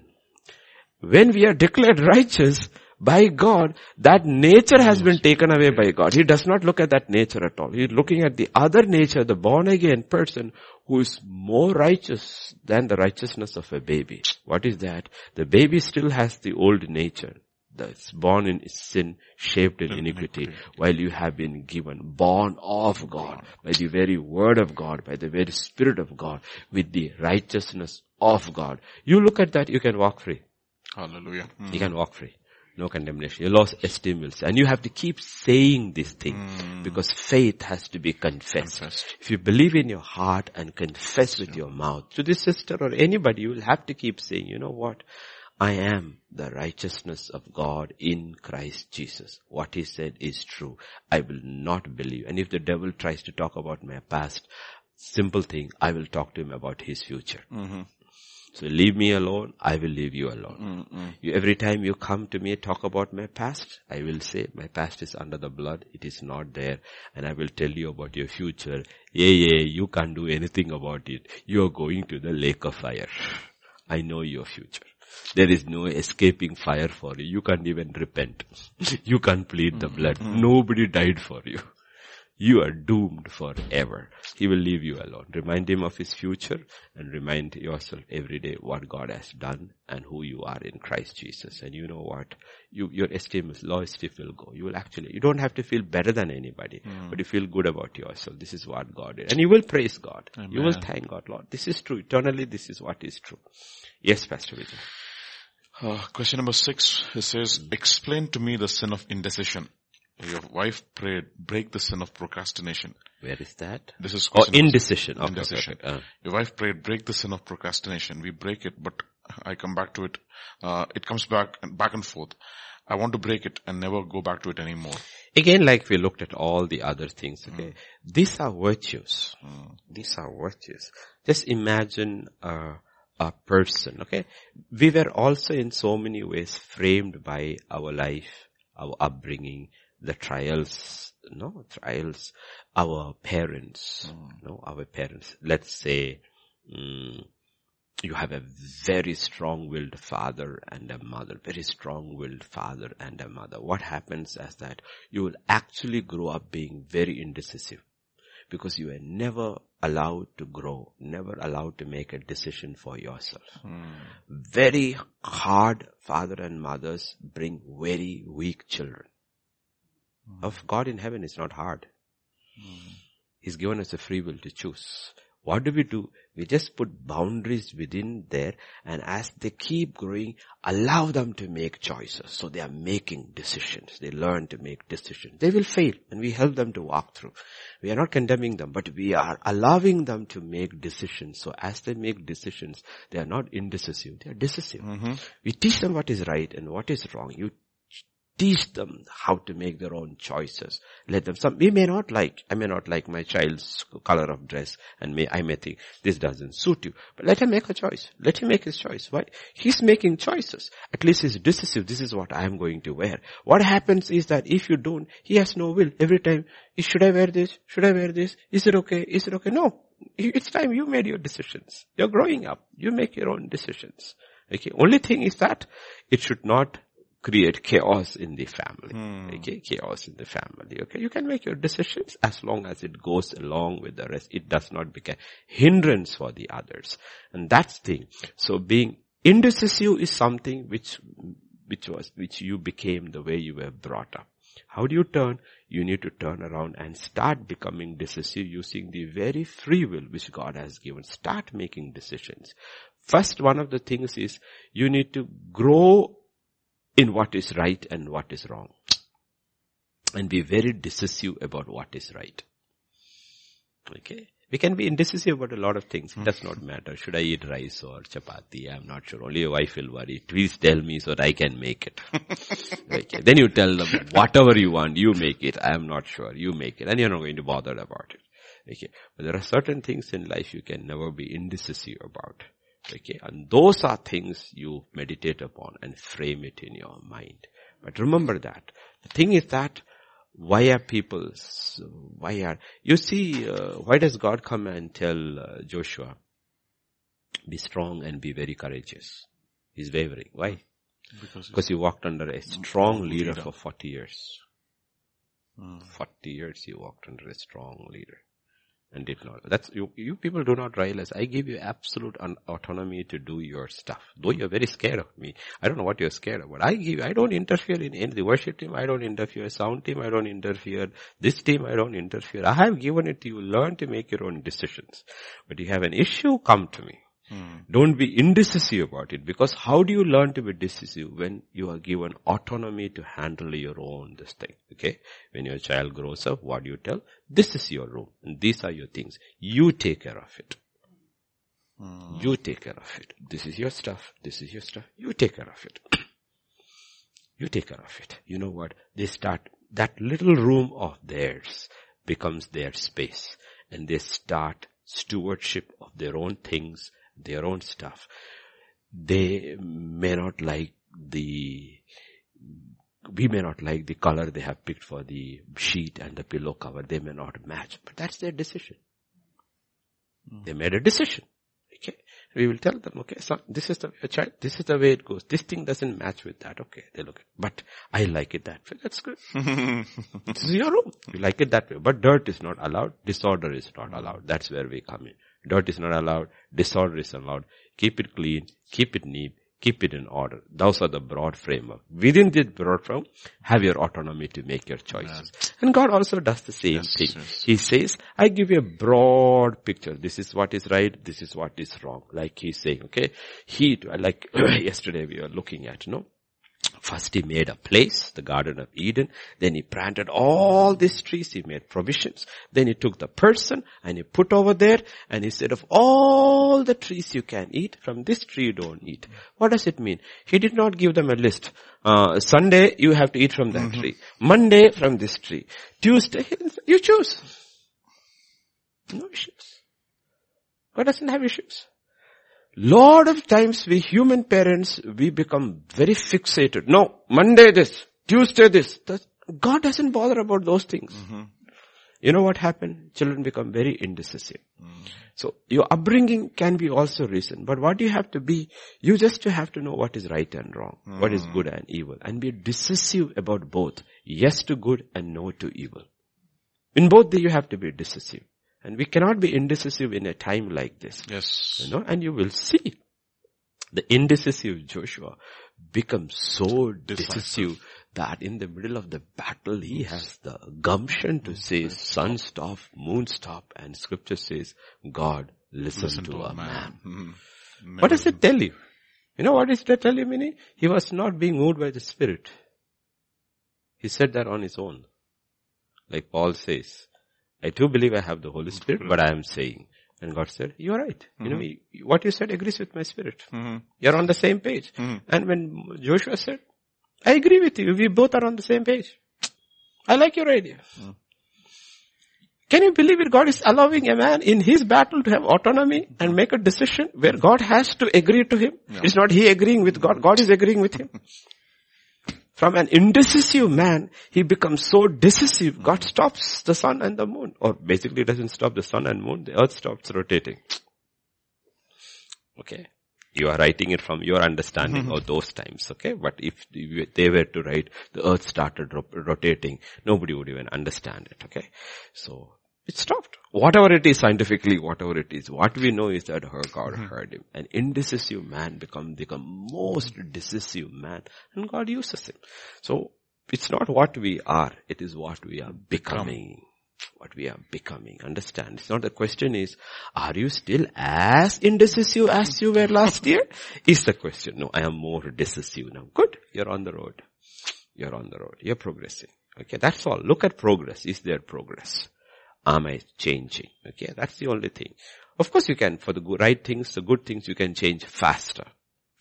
When we are declared *laughs* righteous by God, that nature has been taken away by God. He does not look at that nature at all. He's looking at the other nature, the born again person who is more righteous than the righteousness of a baby. What is that? The baby still has the old nature. That's born in sin, shaped in iniquity, while you have been given, born of God, by the very word of God, by the very spirit of God, with the righteousness of God. You look at that, you can walk free. Hallelujah. Mm. You can walk free. No condemnation. Your lost esteem will say. And you have to keep saying this thing because faith has to be confessed. Confessed. If you believe in your heart and confess with your mouth to this sister or anybody, you will have to keep saying, you know what? I am the righteousness of God in Christ Jesus. What he said is true. I will not believe. And if the devil tries to talk about my past, simple thing, I will talk to him about his future. Mhm. So leave me alone, I will leave you alone. Mm-mm. You, every time you come to me talk about my past, I will say my past is under the blood. It is not there. And I will tell you about your future. Yeah, yeah, you can't do anything about it. You are going to the lake of fire. I know your future. There is no escaping fire for you. You can't even repent. *laughs* You can't plead the blood. Mm-hmm. Nobody died for you. You are doomed forever. He will leave you alone. Remind him of his future and remind yourself every day what God has done and who you are in Christ Jesus. And you know what? You, your esteem, is low esteem will go. You will actually, you don't have to feel better than anybody, mm. but you feel good about yourself. This is what God did. And you will praise God. Amen. You will thank God, Lord. This is true. Eternally, this is what is true. Yes, Pastor Vijay. Uh, question number six, it says, explain to me the sin of indecision. Your wife prayed, break the sin of procrastination. Where is that? This is oh, indecision. Okay, indecision. Okay, okay. Uh. Your wife prayed, break the sin of procrastination. We break it, but I come back to it. Uh, it comes back and back and forth. I want to break it and never go back to it anymore. Again, like we looked at all the other things, okay? Mm. These are virtues. Mm. These are virtues. Just imagine, uh, a person, okay? We were also in so many ways framed by our life, our upbringing, the trials, no, trials, our parents, mm. no, our parents. Let's say, um, you have a very strong-willed father and a mother, very strong-willed father and a mother. What happens is that you will actually grow up being very indecisive because you were never allowed to grow, never allowed to make a decision for yourself. Mm. Very hard father and mothers bring very weak children. Mm. Of God in heaven is not hard. Mm. He's given us a free will to choose. What do we do? We just put boundaries within there and as they keep growing, allow them to make choices. So they are making decisions. They learn to make decisions. They will fail and we help them to walk through. We are not condemning them, but we are allowing them to make decisions. So as they make decisions, they are not indecisive. They are decisive. Mm-hmm. We teach them what is right and what is wrong. You teach them how to make their own choices. Let them, some, we may not like, I may not like my child's color of dress and may, I may think this doesn't suit you, but let him make a choice. Let him make his choice. Why? He's making choices. At least he's decisive. This is what I am going to wear. What happens is that if you don't, he has no will. Every time, should I wear this? Should I wear this? Is it okay? Is it okay? No. It's time you made your decisions. You're growing up. You make your own decisions. Okay. Only thing is that it should not create chaos in the family. Hmm. Okay, chaos in the family. Okay, you can make your decisions as long as it goes along with the rest. It does not become hindrance for the others. And that's the thing. So being indecisive is something which, which was, which you became the way you were brought up. How do you turn? You need to turn around and start becoming decisive using the very free will which God has given. Start making decisions. First, one of the things is you need to grow in what is right and what is wrong. And be very decisive about what is right. Okay. We can be indecisive about a lot of things. It does not hmm. matter. Should I eat rice or chapati? I'm not sure. Only your wife will worry. Please tell me so that I can make it. *laughs* okay. Then you tell them whatever you want, you make it. I am not sure. You make it. And you're not going to bother about it. Okay. But there are certain things in life you can never be indecisive about. Okay, and those are things you meditate upon and frame it in your mind. But remember that. The thing is that why are people, why are, you see, uh, why does God come and tell uh, Joshua, be strong and be very courageous? He's wavering. Why? Because, because he walked under a strong leader, leader for 40 years. Mm. 40 years he walked under a strong leader and not. That's, you, you people do not realize I give you absolute un- autonomy to do your stuff. Though you're very scared of me. I don't know what you're scared of, but I give, I don't interfere in, in the worship team. I don't interfere. Sound team. I don't interfere. This team. I don't interfere. I have given it to you. Learn to make your own decisions. But you have an issue, come to me. Hmm. Don't be indecisive about it because how do you learn to be decisive when you are given autonomy to handle your own this thing? Okay. When your child grows up, what do you tell? This is your room and these are your things. You take care of it. Hmm. You take care of it. This is your stuff. This is your stuff. You take care of it. *clears throat* you take care of it. You know what? They start, that little room of theirs becomes their space and they start stewardship of their own things their own stuff. They may not like the, we may not like the color they have picked for the sheet and the pillow cover. They may not match, but that's their decision. Mm. They made a decision. Okay. We will tell them, okay, so this is the child, this is the way it goes. This thing doesn't match with that. Okay, they look at, but I like it that way. That's good. *laughs* this is your room. You like it that way. But dirt is not allowed. Disorder is not allowed. That's where we come in. Dirt is not allowed. Disorder is allowed. Keep it clean. Keep it neat keep it in order. Those are the broad framework. Within this broad framework, have your autonomy to make your choices. And God also does the same yes, thing. Yes. He says, I give you a broad picture. This is what is right. This is what is wrong. Like he's saying, okay. He, like *clears throat* yesterday we were looking at, you know, First he made a place, the Garden of Eden. Then he planted all these trees. He made provisions. Then he took the person and he put over there and he said of all the trees you can eat, from this tree you don't eat. What does it mean? He did not give them a list. Uh, Sunday you have to eat from that mm-hmm. tree. Monday from this tree. Tuesday, you choose. No issues. God doesn't have issues. Lot of times we human parents, we become very fixated. No, Monday this, Tuesday this. God doesn't bother about those things. Mm-hmm. You know what happened? Children become very indecisive. Mm. So your upbringing can be also reason, but what you have to be, you just have to know what is right and wrong, mm. what is good and evil, and be decisive about both. Yes to good and no to evil. In both you have to be decisive. And we cannot be indecisive in a time like this. Yes. You know, and you will see the indecisive Joshua becomes so decisive that in the middle of the battle he has the gumption to say sun stop, moon stop and scripture says God listen, listen to, to, a man. man. Mm-hmm. What does it tell you? You know what does it tell you meaning? He was not being moved by the spirit. He said that on his own. Like Paul says, I do believe I have the Holy Spirit, but I am saying. And God said, you are right. Mm-hmm. You know, mm-hmm. what you said agrees with my spirit. Mm-hmm. You're on the same page. Mm-hmm. And when Joshua said, I agree with you. We both are on the same page. I like your idea. Mm. Can you believe it? God is allowing a man in his battle to have autonomy and make a decision where God has to agree to him. Yeah. It's not he agreeing with God. God is agreeing with him. *laughs* From an indecisive man, he becomes so decisive, God stops the sun and the moon. Or basically doesn't stop the sun and moon, the earth stops rotating. Okay. You are writing it from your understanding mm-hmm. of those times, okay? But if they were to write, the earth started rotating, nobody would even understand it, okay? So, it stopped. Whatever it is scientifically, whatever it is, what we know is that her God mm-hmm. heard him. An indecisive man become, become most decisive man and God uses him. So it's not what we are, it is what we are becoming. What we are becoming. Understand? It's not the question is, are you still as indecisive as you were last year? Is the question. No, I am more decisive now. Good. You're on the road. You're on the road. You're progressing. Okay, that's all. Look at progress. Is there progress? Am I changing? Okay, that's the only thing. Of course you can, for the good, right things, the good things you can change faster.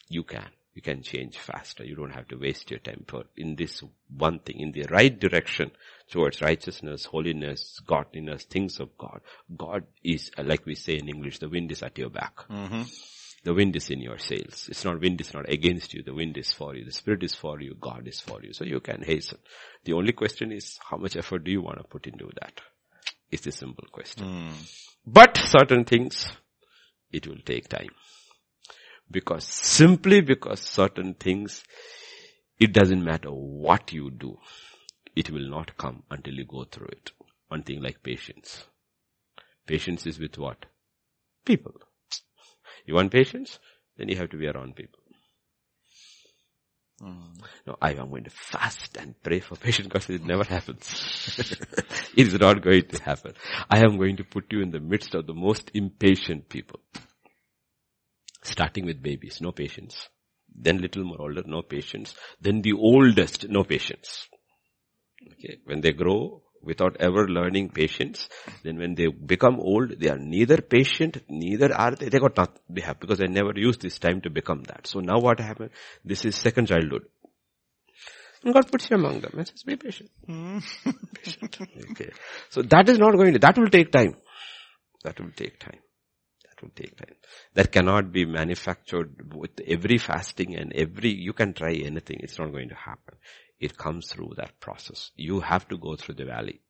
You can. You can change faster. You don't have to waste your time for in this one thing, in the right direction towards righteousness, holiness, godliness, things of God. God is, uh, like we say in English, the wind is at your back. Mm-hmm. The wind is in your sails. It's not wind is not against you. The wind is for you. The spirit is for you. God is for you. So you can hasten. The only question is how much effort do you want to put into that? Is the simple question. Mm. But certain things, it will take time. Because simply because certain things, it doesn't matter what you do. It will not come until you go through it. One thing like patience. Patience is with what? People. You want patience? Then you have to be around people. Mm. No, I am going to fast and pray for patience because it never happens. *laughs* it is not going to happen. I am going to put you in the midst of the most impatient people. Starting with babies, no patience. Then little more older, no patience. Then the oldest, no patience. Okay. When they grow without ever learning patience, then when they become old, they are neither patient, neither are they, they got not, they have, because they never used this time to become that. So now what happened? This is second childhood. And God puts you among them and says, be patient. Hmm. *laughs* patient. Okay. So that is not going to, that will take time. That will take time. That will take time. That cannot be manufactured with every fasting and every, you can try anything. It's not going to happen. It comes through that process. You have to go through the valley.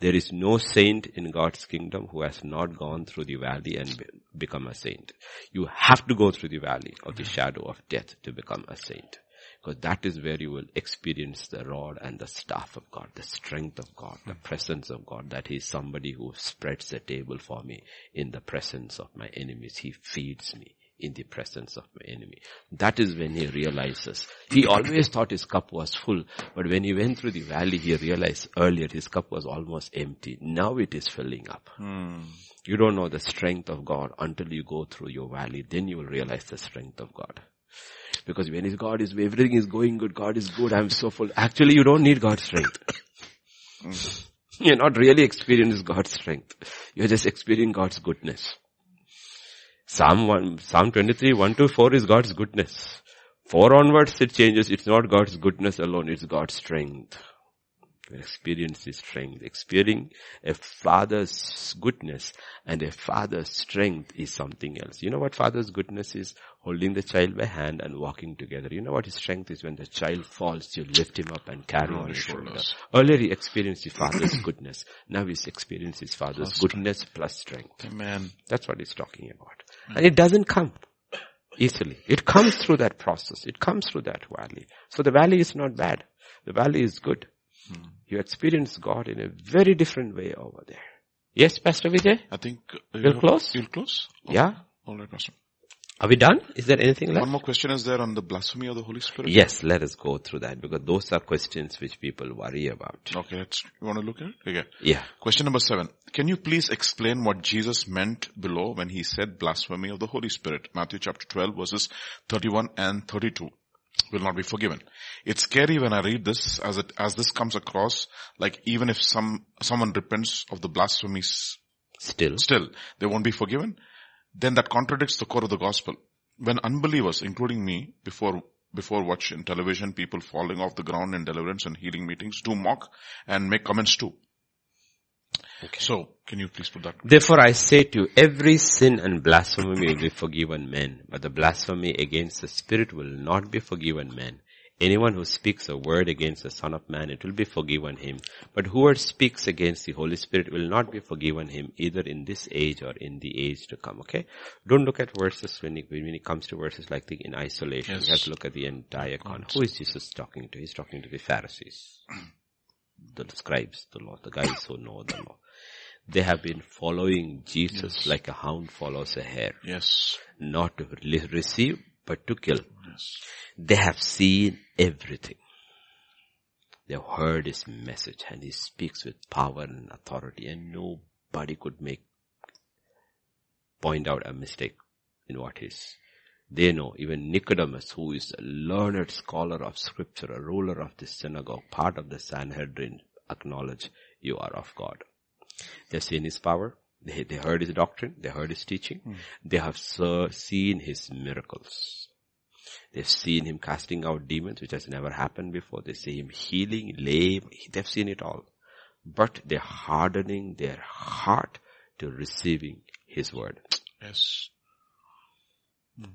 There is no saint in God's kingdom who has not gone through the valley and become a saint. You have to go through the valley of the shadow of death to become a saint. Because that is where you will experience the rod and the staff of God, the strength of God, the presence of God, that He is somebody who spreads the table for me in the presence of my enemies. He feeds me in the presence of my enemy. That is when he realizes. He always thought his cup was full, but when he went through the valley, he realized earlier his cup was almost empty. Now it is filling up. Hmm. You don't know the strength of God until you go through your valley. Then you will realize the strength of God. Because when his God is, everything is going good, God is good, I'm so full. Actually, you don't need God's strength. You're not really experiencing God's strength. You're just experiencing God's goodness. Psalm 1, Psalm 23, 1 to 4 is God's goodness. 4 onwards it changes. It's not God's goodness alone, it's God's strength. Experience His strength. Experiencing a father's goodness and a father's strength is something else. You know what father's goodness is? Holding the child by hand and walking together. You know what his strength is? When the child falls, you lift him up and carry him on your shoulder. Earlier he experienced his father's *clears throat* goodness. Now he's experienced his father's Plus goodness plus strength. Amen. That's what he's talking about. And it doesn't come easily. It comes through that process. It comes through that valley. So the valley is not bad. The valley is good. You experience God in a very different way over there. Yes, Pastor Vijay? I think uh, We'll close? You'll close? Yeah? All right, Pastor. Are we done? Is there anything One more question is there on the blasphemy of the Holy Spirit? Yes, let us go through that because those are questions which people worry about. Okay, let's, you want to look at it? Okay. Yeah. Question number seven. Can you please explain what Jesus meant below when he said blasphemy of the Holy Spirit? Matthew chapter 12 verses 31 and 32 will not be forgiven. It's scary when I read this as it, as this comes across like even if some, someone repents of the blasphemies Still. still they won't be forgiven, then that contradicts the core of the gospel. When unbelievers, including me, before before watching television, people falling off the ground in deliverance and healing meetings do mock and make comments too. Okay. So, can you please put that? Therefore I say to you, every sin and blasphemy will be forgiven men, but the blasphemy against the Spirit will not be forgiven men. Anyone who speaks a word against the Son of Man, it will be forgiven him. But whoever speaks against the Holy Spirit will not be forgiven him either in this age or in the age to come. Okay? Don't look at verses when it, when it comes to verses like the in isolation. Yes. You have to look at the entire context. Who is Jesus talking to? He's talking to the Pharisees. *clears throat* The scribes, the law, the guys who know the law. They have been following Jesus like a hound follows a hare. Yes. Not to re- receive, but to kill. Yes. They have seen everything. They've heard his message and he speaks with power and authority and nobody could make, point out a mistake in what he's. They know, even Nicodemus, who is a learned scholar of scripture, a ruler of the synagogue, part of the Sanhedrin, acknowledge you are of God. They've seen his power. They, they heard his doctrine. They heard his teaching. Hmm. They have seen his miracles. They've seen him casting out demons, which has never happened before. They see him healing, lame. They've seen it all. But they're hardening their heart to receiving his word. Yes.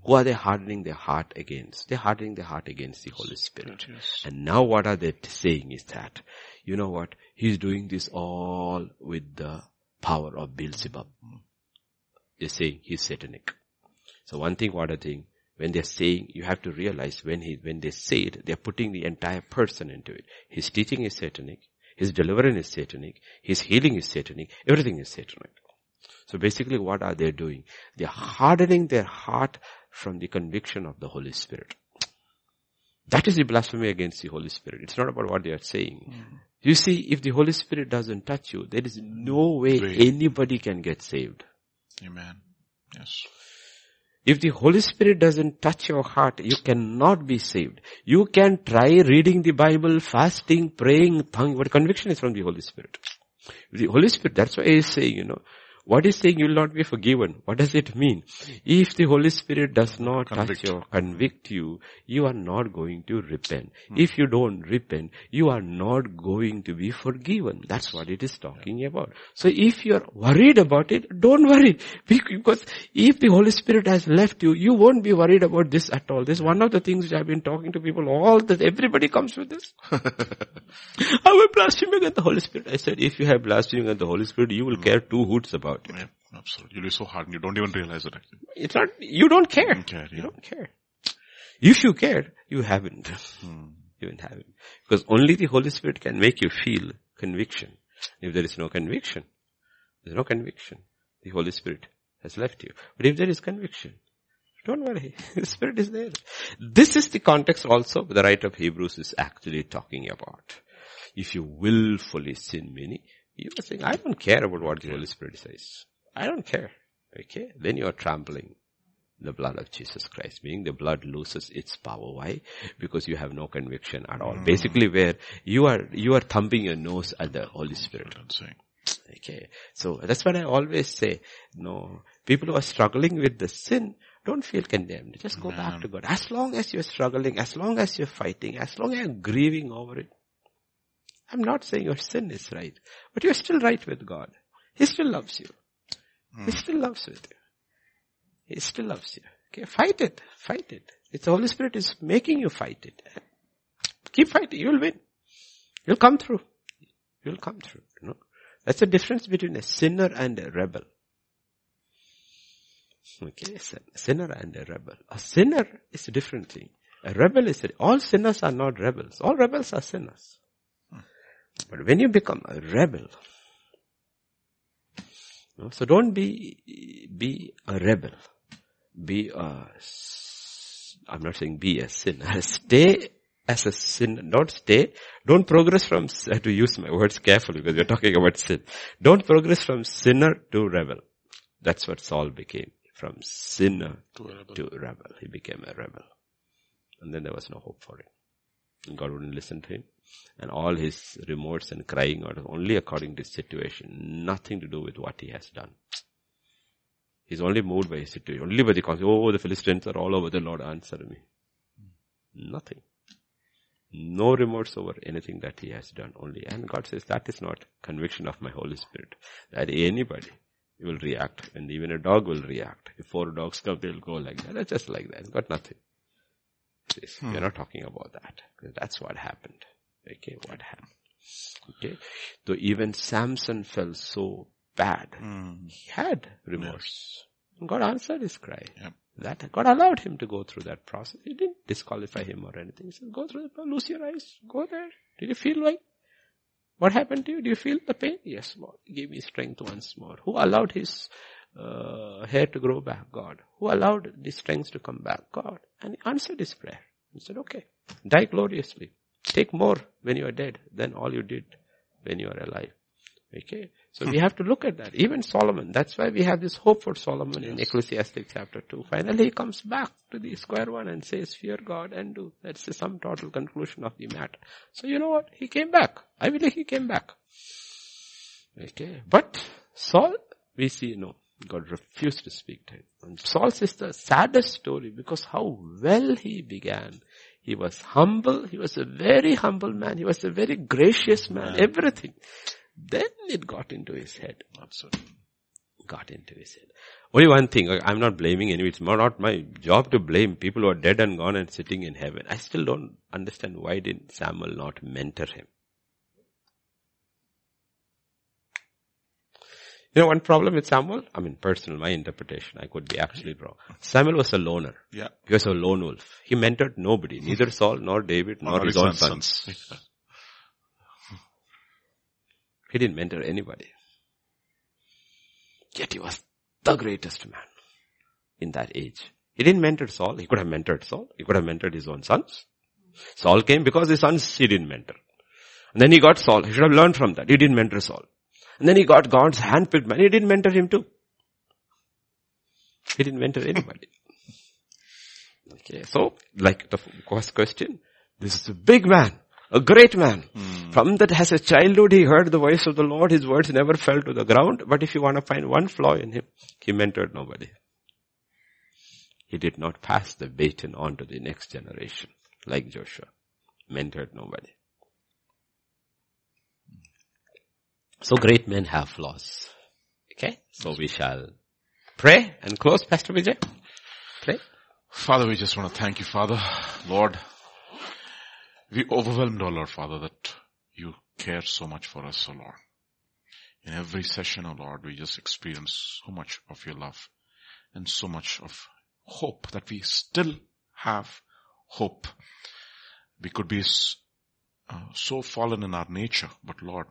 Who are they hardening their heart against? They're hardening their heart against the Holy Spirit. Yes. And now what are they saying is that, you know what, he's doing this all with the power of Beelzebub. They're saying he's satanic. So one thing, what a thing, when they're saying, you have to realize when he, when they say it, they're putting the entire person into it. His teaching is satanic, his deliverance is satanic, his healing is satanic, everything is satanic. So basically what are they doing? They're hardening their heart from the conviction of the Holy Spirit. That is the blasphemy against the Holy Spirit. It's not about what they are saying. Hmm. You see, if the Holy Spirit doesn't touch you, there is no way Way. anybody can get saved. Amen. Yes. If the Holy Spirit doesn't touch your heart, you cannot be saved. You can try reading the Bible, fasting, praying, tongue, but conviction is from the Holy Spirit. The Holy Spirit, that's why he's saying, you know, what is saying you will not be forgiven? What does it mean? If the Holy Spirit does not Convict. touch you, convict you, you are not going to repent. Hmm. If you don't repent, you are not going to be forgiven. That's what it is talking about. So if you are worried about it, don't worry. *laughs* Because if the Holy Spirit has left you, you won't be worried about this at all. This is one of the things which I've been talking to people all that everybody comes with this. *laughs* I will blaspheme against the Holy Spirit. I said, if you have blaspheming against the Holy Spirit, you will hmm. care two hoots about. About. Yeah, absolutely. You'll be so hardened. You don't even realize it. Actually. It's not, you don't care. don't care, You don't care. If you care, you haven't. Hmm. You haven't have it. Because only the Holy Spirit can make you feel conviction. If there is no conviction, there's no conviction. The Holy Spirit has left you. But if there is conviction, don't worry. *laughs* The Spirit is there. This is the context also the writer of Hebrews is actually talking about. If you willfully sin, meaning you are saying, I don't care about what the Holy Spirit says. I don't care. Okay? Then you are trampling the blood of Jesus Christ, meaning the blood loses its power. Why? Because you have no conviction at all. Mm. Basically where you are, you are thumping your nose at the Holy Spirit. I'm saying. Okay. So that's what I always say. No, people who are struggling with the sin, don't feel condemned. Just go back to God. As long as you're struggling, as long as you're fighting, as long as you're grieving over it. I'm not saying your sin is right, but you're still right with God. He still loves you. He hmm. still loves with you. He still loves you. Okay, fight it. Fight it. It's the Holy Spirit is making you fight it. Keep fighting. You'll win. You'll come through. You'll come through. You know? That's the difference between a sinner and a rebel. Okay, a sinner and a rebel. A sinner is a different thing. A rebel is, a, all sinners are not rebels. All rebels are sinners. But when you become a rebel, so don't be, be a rebel. Be a, I'm not saying be a sinner. *laughs* Stay as a sin. Don't stay. Don't progress from, I have to use my words carefully because we're talking about sin. Don't progress from sinner to rebel. That's what Saul became. From sinner To rebel. to rebel. He became a rebel. And then there was no hope for him. God wouldn't listen to him. And all his remorse and crying out only according to his situation. Nothing to do with what he has done. He's only moved by his situation. Only by the concept, oh, the Philistines are all over the Lord, answer me. Nothing. No remorse over anything that he has done only. And God says that is not conviction of my Holy Spirit. That anybody will react and even a dog will react. If four dogs come, they'll go like that. Just like that. It's got nothing. Says, We're not talking about that. That's what happened. Okay, what happened. Okay. So even Samson felt so bad. Hmm. He had remorse. And God answered his cry. Yep. That God allowed him to go through that process. He didn't disqualify him or anything. He said, go through the lose your eyes. Go there. Did you feel like? What happened to you? Do you feel the pain? Yes, Lord. Give me strength once more. Who allowed his uh, hair to grow back? God. Who allowed the strength to come back? God. And he answered his prayer. He said, okay, die gloriously. Take more when you are dead than all you did when you are alive. Okay. So we have to look at that. Even Solomon. That's why we have this hope for Solomon in Ecclesiastic chapter 2. Finally he comes back to the square one and says, fear God and do. That's the sum total conclusion of the matter. So you know what? He came back. I believe he came back. Okay. But Saul, we see no. God refused to speak to him. And Saul's is the saddest story because how well he began. He was humble. He was a very humble man. He was a very gracious man. Everything. Then it got into his head. It. Got into his head. Only one thing. I'm not blaming anyone. It's not my job to blame people who are dead and gone and sitting in heaven. I still don't understand why did Samuel not mentor him. You know one problem with Samuel? I mean personal, my interpretation. I could be actually wrong. Samuel was a loner. Yeah. He was a lone wolf. He mentored nobody. Neither Saul, nor David, nor, his his own sons. sons. He didn't mentor anybody. Yet he was the greatest man in that age. He didn't mentor Saul. He could have mentored Saul. He could have mentored his own sons. Saul came because his sons he didn't mentor. And then he got Saul. He should have learned from that. He didn't mentor Saul. And then he got God's handpicked man. He didn't mentor him too. He didn't mentor anybody. Okay, so like the first question, this is a big man, a great man. Hmm. From that has a childhood he heard the voice of the Lord, his words never fell to the ground, but if you want to find one flaw in him, he mentored nobody. He did not pass the baton on to the next generation, like Joshua. Mentored nobody. So great men have flaws. Okay, so we shall pray and close, Pastor Vijay. Pray. Father, we just want to thank you, Father. Lord, we overwhelmed, oh Lord, Father, that you care so much for us, oh Lord. In every session, oh Lord, we just experience so much of your love and so much of hope that we still have hope. We could be uh, so fallen in our nature, but Lord,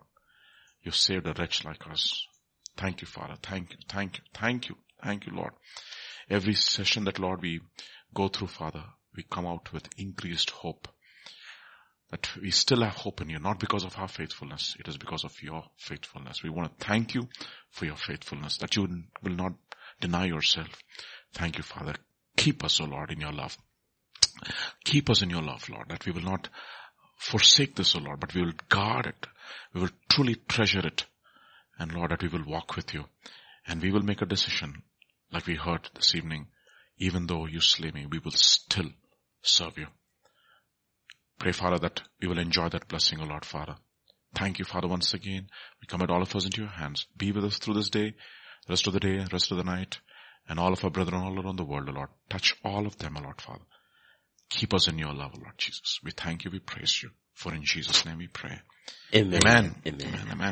you saved a wretch like us. Thank you, Father. Thank you, thank you, thank you, thank you, Lord. Every session that, Lord, we go through, Father, we come out with increased hope. That we still have hope in you, not because of our faithfulness. It is because of your faithfulness. We want to thank you for your faithfulness, that you will not deny yourself. Thank you, Father. Keep us, O Lord, in your love. Keep us in your love, Lord, that we will not forsake this, O Lord, but we will guard it. We will truly treasure it. And Lord, that we will walk with you. And we will make a decision, like we heard this evening, even though you slay me, we will still serve you. Pray, Father, that we will enjoy that blessing, O Lord, Father. Thank you, Father, once again. We commit all of us into your hands. Be with us through this day, rest of the day, rest of the night, and all of our brethren all around the world, O Lord. Touch all of them, O Lord, Father. Keep us in your love, O Lord Jesus. We thank you, we praise you. For in Jesus' name we pray. Amen. Amen. Amen. Amen. Amen.